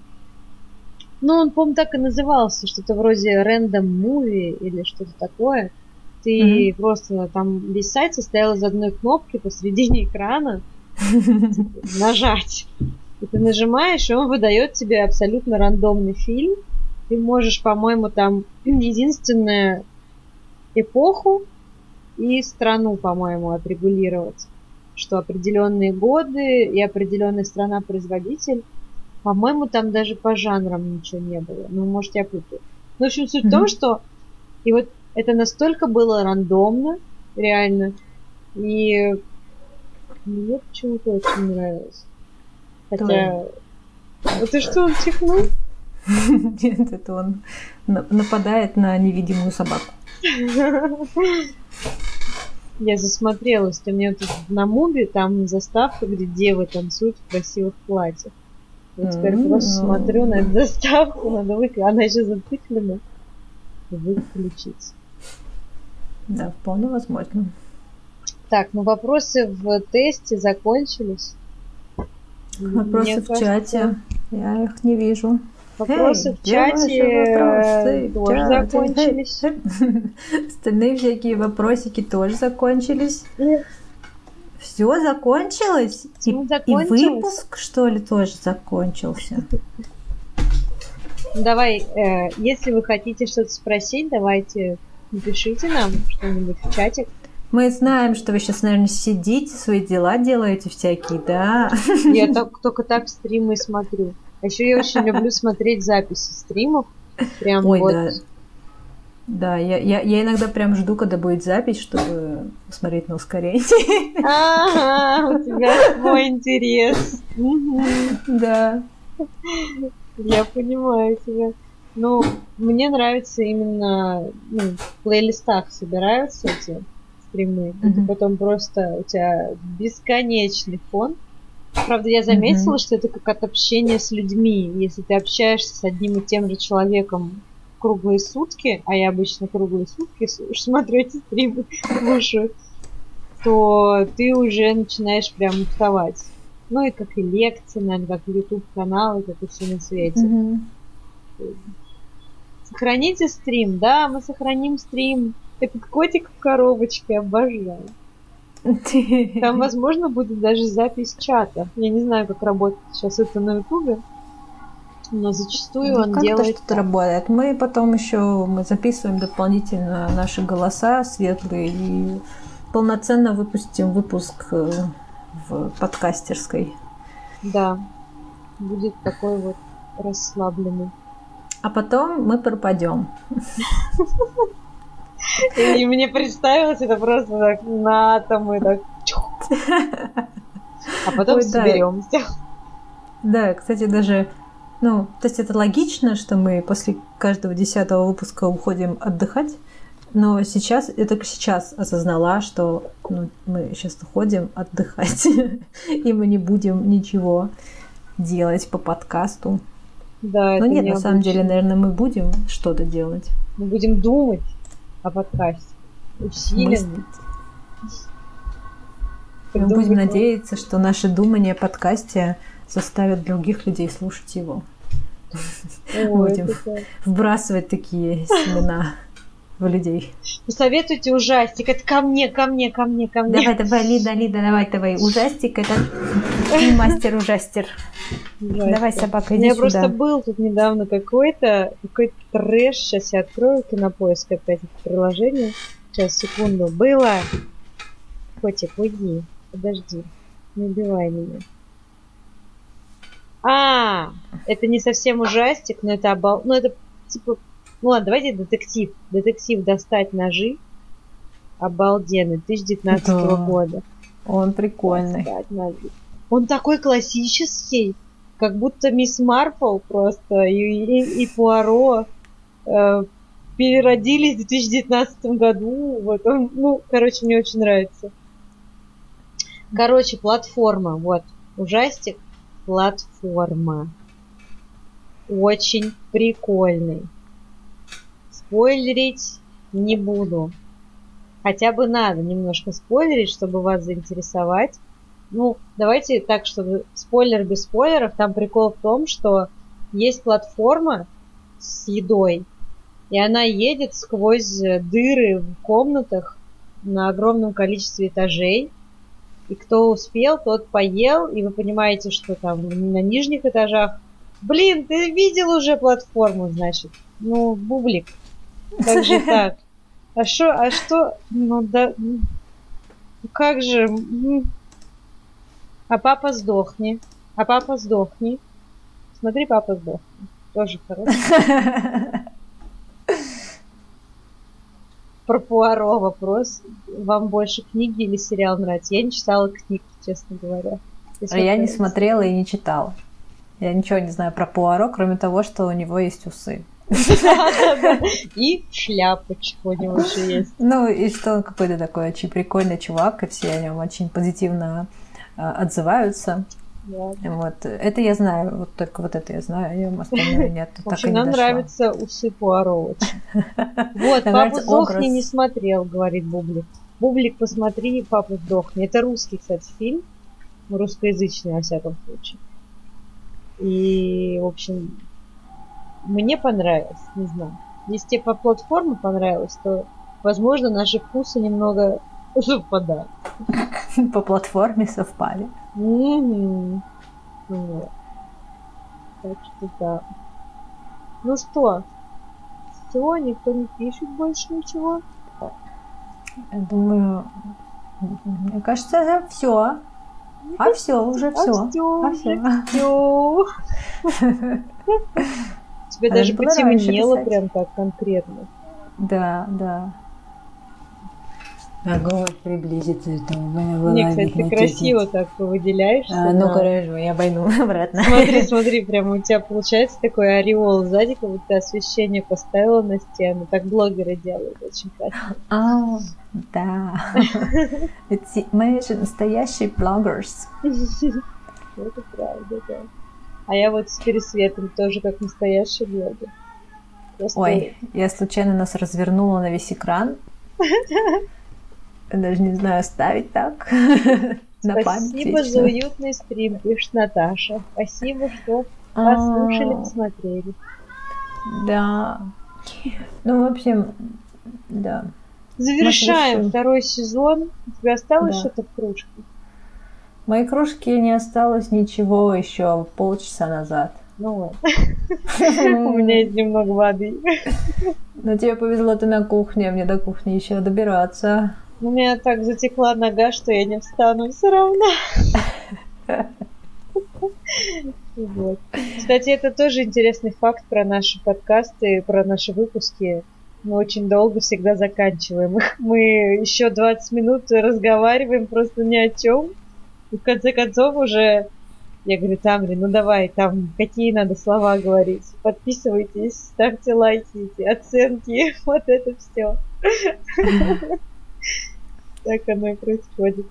Speaker 2: Ну, он, по-моему, так и назывался, что-то вроде Random Movie или что-то такое – ты mm-hmm. просто там весь сайт состоял из одной кнопки посредине экрана. Нажать. И ты нажимаешь, и он выдает тебе абсолютно рандомный фильм. Ты можешь, по-моему, там единственное, эпоху и страну, по-моему, отрегулировать. Что определенные годы и определенная страна-производитель. По-моему, там даже по жанрам ничего не было. Ну, может, я путаю. Ну, в общем, суть mm-hmm. в том, что и вот это настолько было рандомно, реально. И мне почему-то очень нравилось. Хотя... Тоже. Это что, он чихнул? <laughs>
Speaker 1: Нет, это он нападает на невидимую собаку. <laughs>
Speaker 2: Я засмотрелась, у меня тут на мубе там заставка, где девы танцуют в красивых платьях. Я теперь просто смотрю на эту <laughs> заставку, надо выключить. Она еще зациклена. Выключить.
Speaker 1: Да, вполне возможно.
Speaker 2: Так, ну вопросы в тесте закончились.
Speaker 1: Вопросы Мне в кажется... чате. Я их не вижу.
Speaker 2: Вопросы Эй, в чате вопросы? тоже чате. закончились. <laughs>
Speaker 1: Остальные всякие вопросики тоже закончились. Все закончилось? И, и выпуск, что ли, тоже закончился?
Speaker 2: Давай, э, если вы хотите что-то спросить, давайте напишите нам что-нибудь в чатик.
Speaker 1: Мы знаем, что вы сейчас, наверное, сидите, свои дела делаете всякие, да?
Speaker 2: Я так, только так стримы смотрю. А еще я очень люблю смотреть записи стримов. Прям Ой, вот. Да.
Speaker 1: Да, я, я, я иногда прям жду, когда будет запись, чтобы смотреть на ускорение. <laughs>
Speaker 2: Ага, у тебя свой интерес.
Speaker 1: Да.
Speaker 2: Я понимаю тебя. Ну, мне нравится именно ну, в плейлистах собираются эти стримы. Mm-hmm. Это потом просто у тебя бесконечный фон. Правда, я заметила, mm-hmm. что это как от общения с людьми. Если ты общаешься с одним и тем же человеком круглые сутки, а я обычно круглые сутки <laughs> смотрю эти стримы, слушаю, то ты уже начинаешь прям уставать. Ну и как и лекции, наверное, как и YouTube каналы, как и все на свете. Mm-hmm. Сохраните стрим, да, мы сохраним стрим. Этот котик в коробочке, обожаю. <laughs> Там, возможно, будет даже запись чата. Я не знаю, как работает сейчас это на Ютубе, но зачастую ну, он как делает...
Speaker 1: что-то работает. Мы потом еще мы записываем дополнительно наши голоса светлые и полноценно выпустим выпуск э, в подкастерской.
Speaker 2: Да, будет такой вот расслабленный.
Speaker 1: А потом мы пропадем.
Speaker 2: И мне представилось это просто так на атомы, так. А потом Ой, соберемся.
Speaker 1: Да. да, кстати, даже ну, то есть это логично, что мы после каждого десятого выпуска уходим отдыхать, но сейчас, я только сейчас осознала, что ну, мы сейчас уходим отдыхать, <laughs> и мы не будем ничего делать по подкасту.
Speaker 2: Да,
Speaker 1: Но нет, на самом деле, наверное, мы будем что-то делать.
Speaker 2: Мы будем думать о подкасте. Усиленно.
Speaker 1: Мы будем надеяться, что наши думания о подкасте заставят других людей слушать его. Будем вбрасывать такие семена в людей.
Speaker 2: Посоветуйте ужастик. Это ко мне, ко мне, ко мне, ко мне.
Speaker 1: Давай, давай, Лида, Лида, давай, давай. Ужастик это ты мастер ужастер. Давай, собака, иди
Speaker 2: У меня просто был тут недавно какой-то какой трэш. Сейчас я открою кинопоиск опять это приложение. Сейчас, секунду. Было. Котик, уйди. Подожди. Не убивай меня. А, это не совсем ужастик, но это обал... Ну, это типа ну ладно, давайте детектив. Детектив «Достать ножи». Обалденный, 2019 да. года.
Speaker 1: Он прикольный.
Speaker 2: Он такой классический, как будто мисс Марпл просто и, и, и Пуаро э, переродились в 2019 году. Вот он, ну, короче, мне очень нравится. Короче, платформа, вот, ужастик, платформа. Очень прикольный спойлерить не буду. Хотя бы надо немножко спойлерить, чтобы вас заинтересовать. Ну, давайте так, чтобы спойлер без спойлеров. Там прикол в том, что есть платформа с едой, и она едет сквозь дыры в комнатах на огромном количестве этажей. И кто успел, тот поел, и вы понимаете, что там на нижних этажах... Блин, ты видел уже платформу, значит? Ну, бублик. Как же <laughs> так? А что, а что, ну да, ну, как же, а папа сдохни, а папа сдохни. Смотри, папа сдохни. Тоже хорошо. <laughs> Про Пуаро вопрос. Вам больше книги или сериал нравится? Я не читала книг, честно говоря.
Speaker 1: А я не смотрела и не читала. Я ничего не знаю про Пуаро, кроме того, что у него есть усы. <laughs>
Speaker 2: И шляпочка у него еще есть.
Speaker 1: Ну, и что он какой-то такой очень прикольный чувак, и все о нем очень позитивно а, отзываются. Вот. Это я знаю, вот только вот это я знаю, о нем остальное нет.
Speaker 2: В общем, нам нравятся усы Пуаро. <laughs> Вот, папу сдохни не смотрел, говорит Бублик. Бублик, посмотри, папу сдохни. Это русский, кстати, фильм. Русскоязычный, во всяком случае. И, в общем, мне понравилось, не знаю. Если тебе по платформе понравилось, то, возможно, наши вкусы немного <laughs> совпадают. <laughs>
Speaker 1: По платформе совпали.
Speaker 2: Так что да. Ну что, все, никто не пишет больше ничего?
Speaker 1: Я думаю, мне кажется, все. А все, уже все.
Speaker 2: А все. <laughs> Тебе даже потемнело прям так конкретно.
Speaker 1: Да, да.
Speaker 3: Могу приблизиться это у меня
Speaker 2: была Мне, кстати, ты красиво так выделяешься.
Speaker 3: А, ну, хорошо, я пойду <laughs> обратно.
Speaker 2: Смотри, смотри, прямо у тебя получается такой ореол сзади, как будто освещение поставила на стену. Так блогеры делают, очень красиво.
Speaker 1: А, да. <laughs> Мы же настоящие блогерс.
Speaker 2: Это правда, да. А я вот с пересветом тоже как настоящий блогер.
Speaker 1: Просто... Ой, я случайно нас развернула на весь экран. Я даже не знаю, ставить так.
Speaker 2: На Спасибо за уютный стрим, пишет Наташа. Спасибо, что послушали, посмотрели.
Speaker 1: Да. Ну, в общем, да.
Speaker 2: Завершаем второй сезон. У тебя осталось что-то в кружке?
Speaker 1: В моей кружке не осталось ничего еще полчаса назад.
Speaker 2: Ну вот. <laughs> У меня есть немного воды.
Speaker 1: Но тебе повезло, ты на кухне, а мне до кухни еще добираться.
Speaker 2: У меня так затекла нога, что я не встану все равно. <laughs> Вот. Кстати, это тоже интересный факт про наши подкасты, про наши выпуски. Мы очень долго всегда заканчиваем их. Мы еще 20 минут разговариваем просто ни о чем. И в конце концов уже я говорю, Тамри, ну давай, там какие надо слова говорить. Подписывайтесь, ставьте лайки, оценки, <laughs> вот это все. <laughs> Так оно и происходит.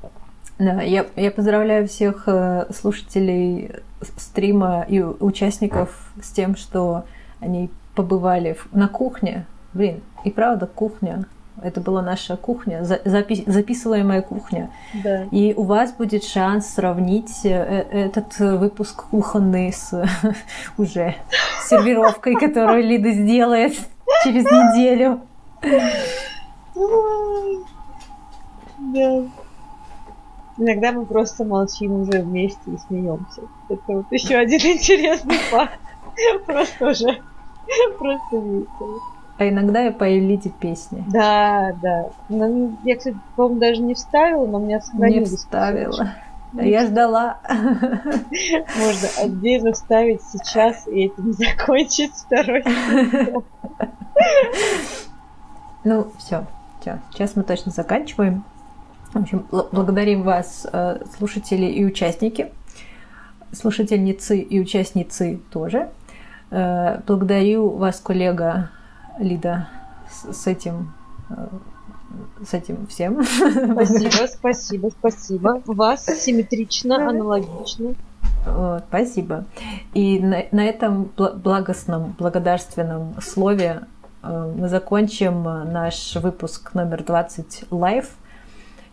Speaker 1: Да, я, я поздравляю всех э, слушателей стрима и участников с тем, что они побывали на кухне. Блин, и правда кухня. Это была наша кухня, запи- записываемая кухня.
Speaker 2: Да.
Speaker 1: И у вас будет шанс сравнить э, этот выпуск кухонный с <laughs> уже сервировкой, которую Лида сделает через неделю.
Speaker 2: Да. Иногда мы просто молчим уже вместе и смеемся. Это вот еще один <laughs> интересный факт. Просто уже просто весело.
Speaker 1: А иногда я пою Лиде песни.
Speaker 2: Да, да. Ну, я, кстати, по-моему, даже не вставила, но у меня сохранились.
Speaker 1: Не вставила. А я ждала.
Speaker 2: Можно отдельно вставить сейчас и этим закончить второй
Speaker 1: Ну, все. Все. Сейчас мы точно заканчиваем. В общем, благодарим вас, э, слушатели и участники, слушательницы и участницы тоже. Э, благодарю вас, коллега Лида, с этим э, с этим всем.
Speaker 2: Спасибо, <laughs> спасибо, спасибо. Вас симметрично, аналогично.
Speaker 1: Вот, спасибо. И на, на этом благостном, благодарственном слове мы закончим наш выпуск номер 20 live.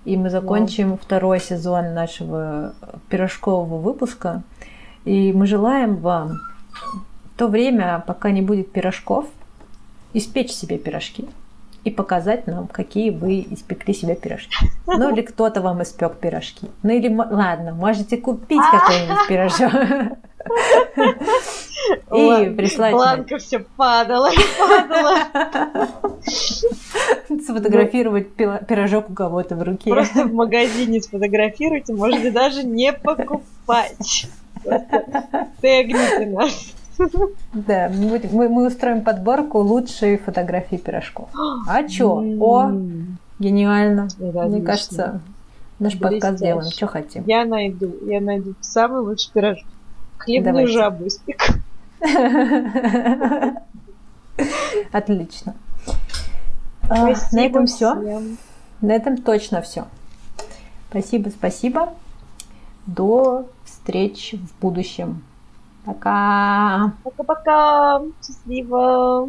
Speaker 1: И мы закончим wow. второй сезон нашего пирожкового выпуска. И мы желаем вам в то время, пока не будет пирожков, испечь себе пирожки и показать нам, какие вы испекли себе пирожки. Ну или кто-то вам испек пирожки. Ну или, ладно, можете купить какой-нибудь пирожок. И прислать...
Speaker 2: Планка все падала <laughs> падала.
Speaker 1: Сфотографировать пирожок у кого-то в руке.
Speaker 2: Просто в магазине сфотографируйте, можете даже не покупать. Тегните нас.
Speaker 1: Да, мы, мы устроим подборку лучшие фотографии пирожков. <gasps> А чё? О, гениально. Мне кажется, наш подкаст сделаем, что хотим.
Speaker 2: Я найду, я найду самый лучший пирожок. Хлебную жабу испеку.
Speaker 1: Отлично. А, на этом все. На этом точно все. Спасибо, спасибо. До встреч в будущем. Пока.
Speaker 2: Пока-пока. Счастливо.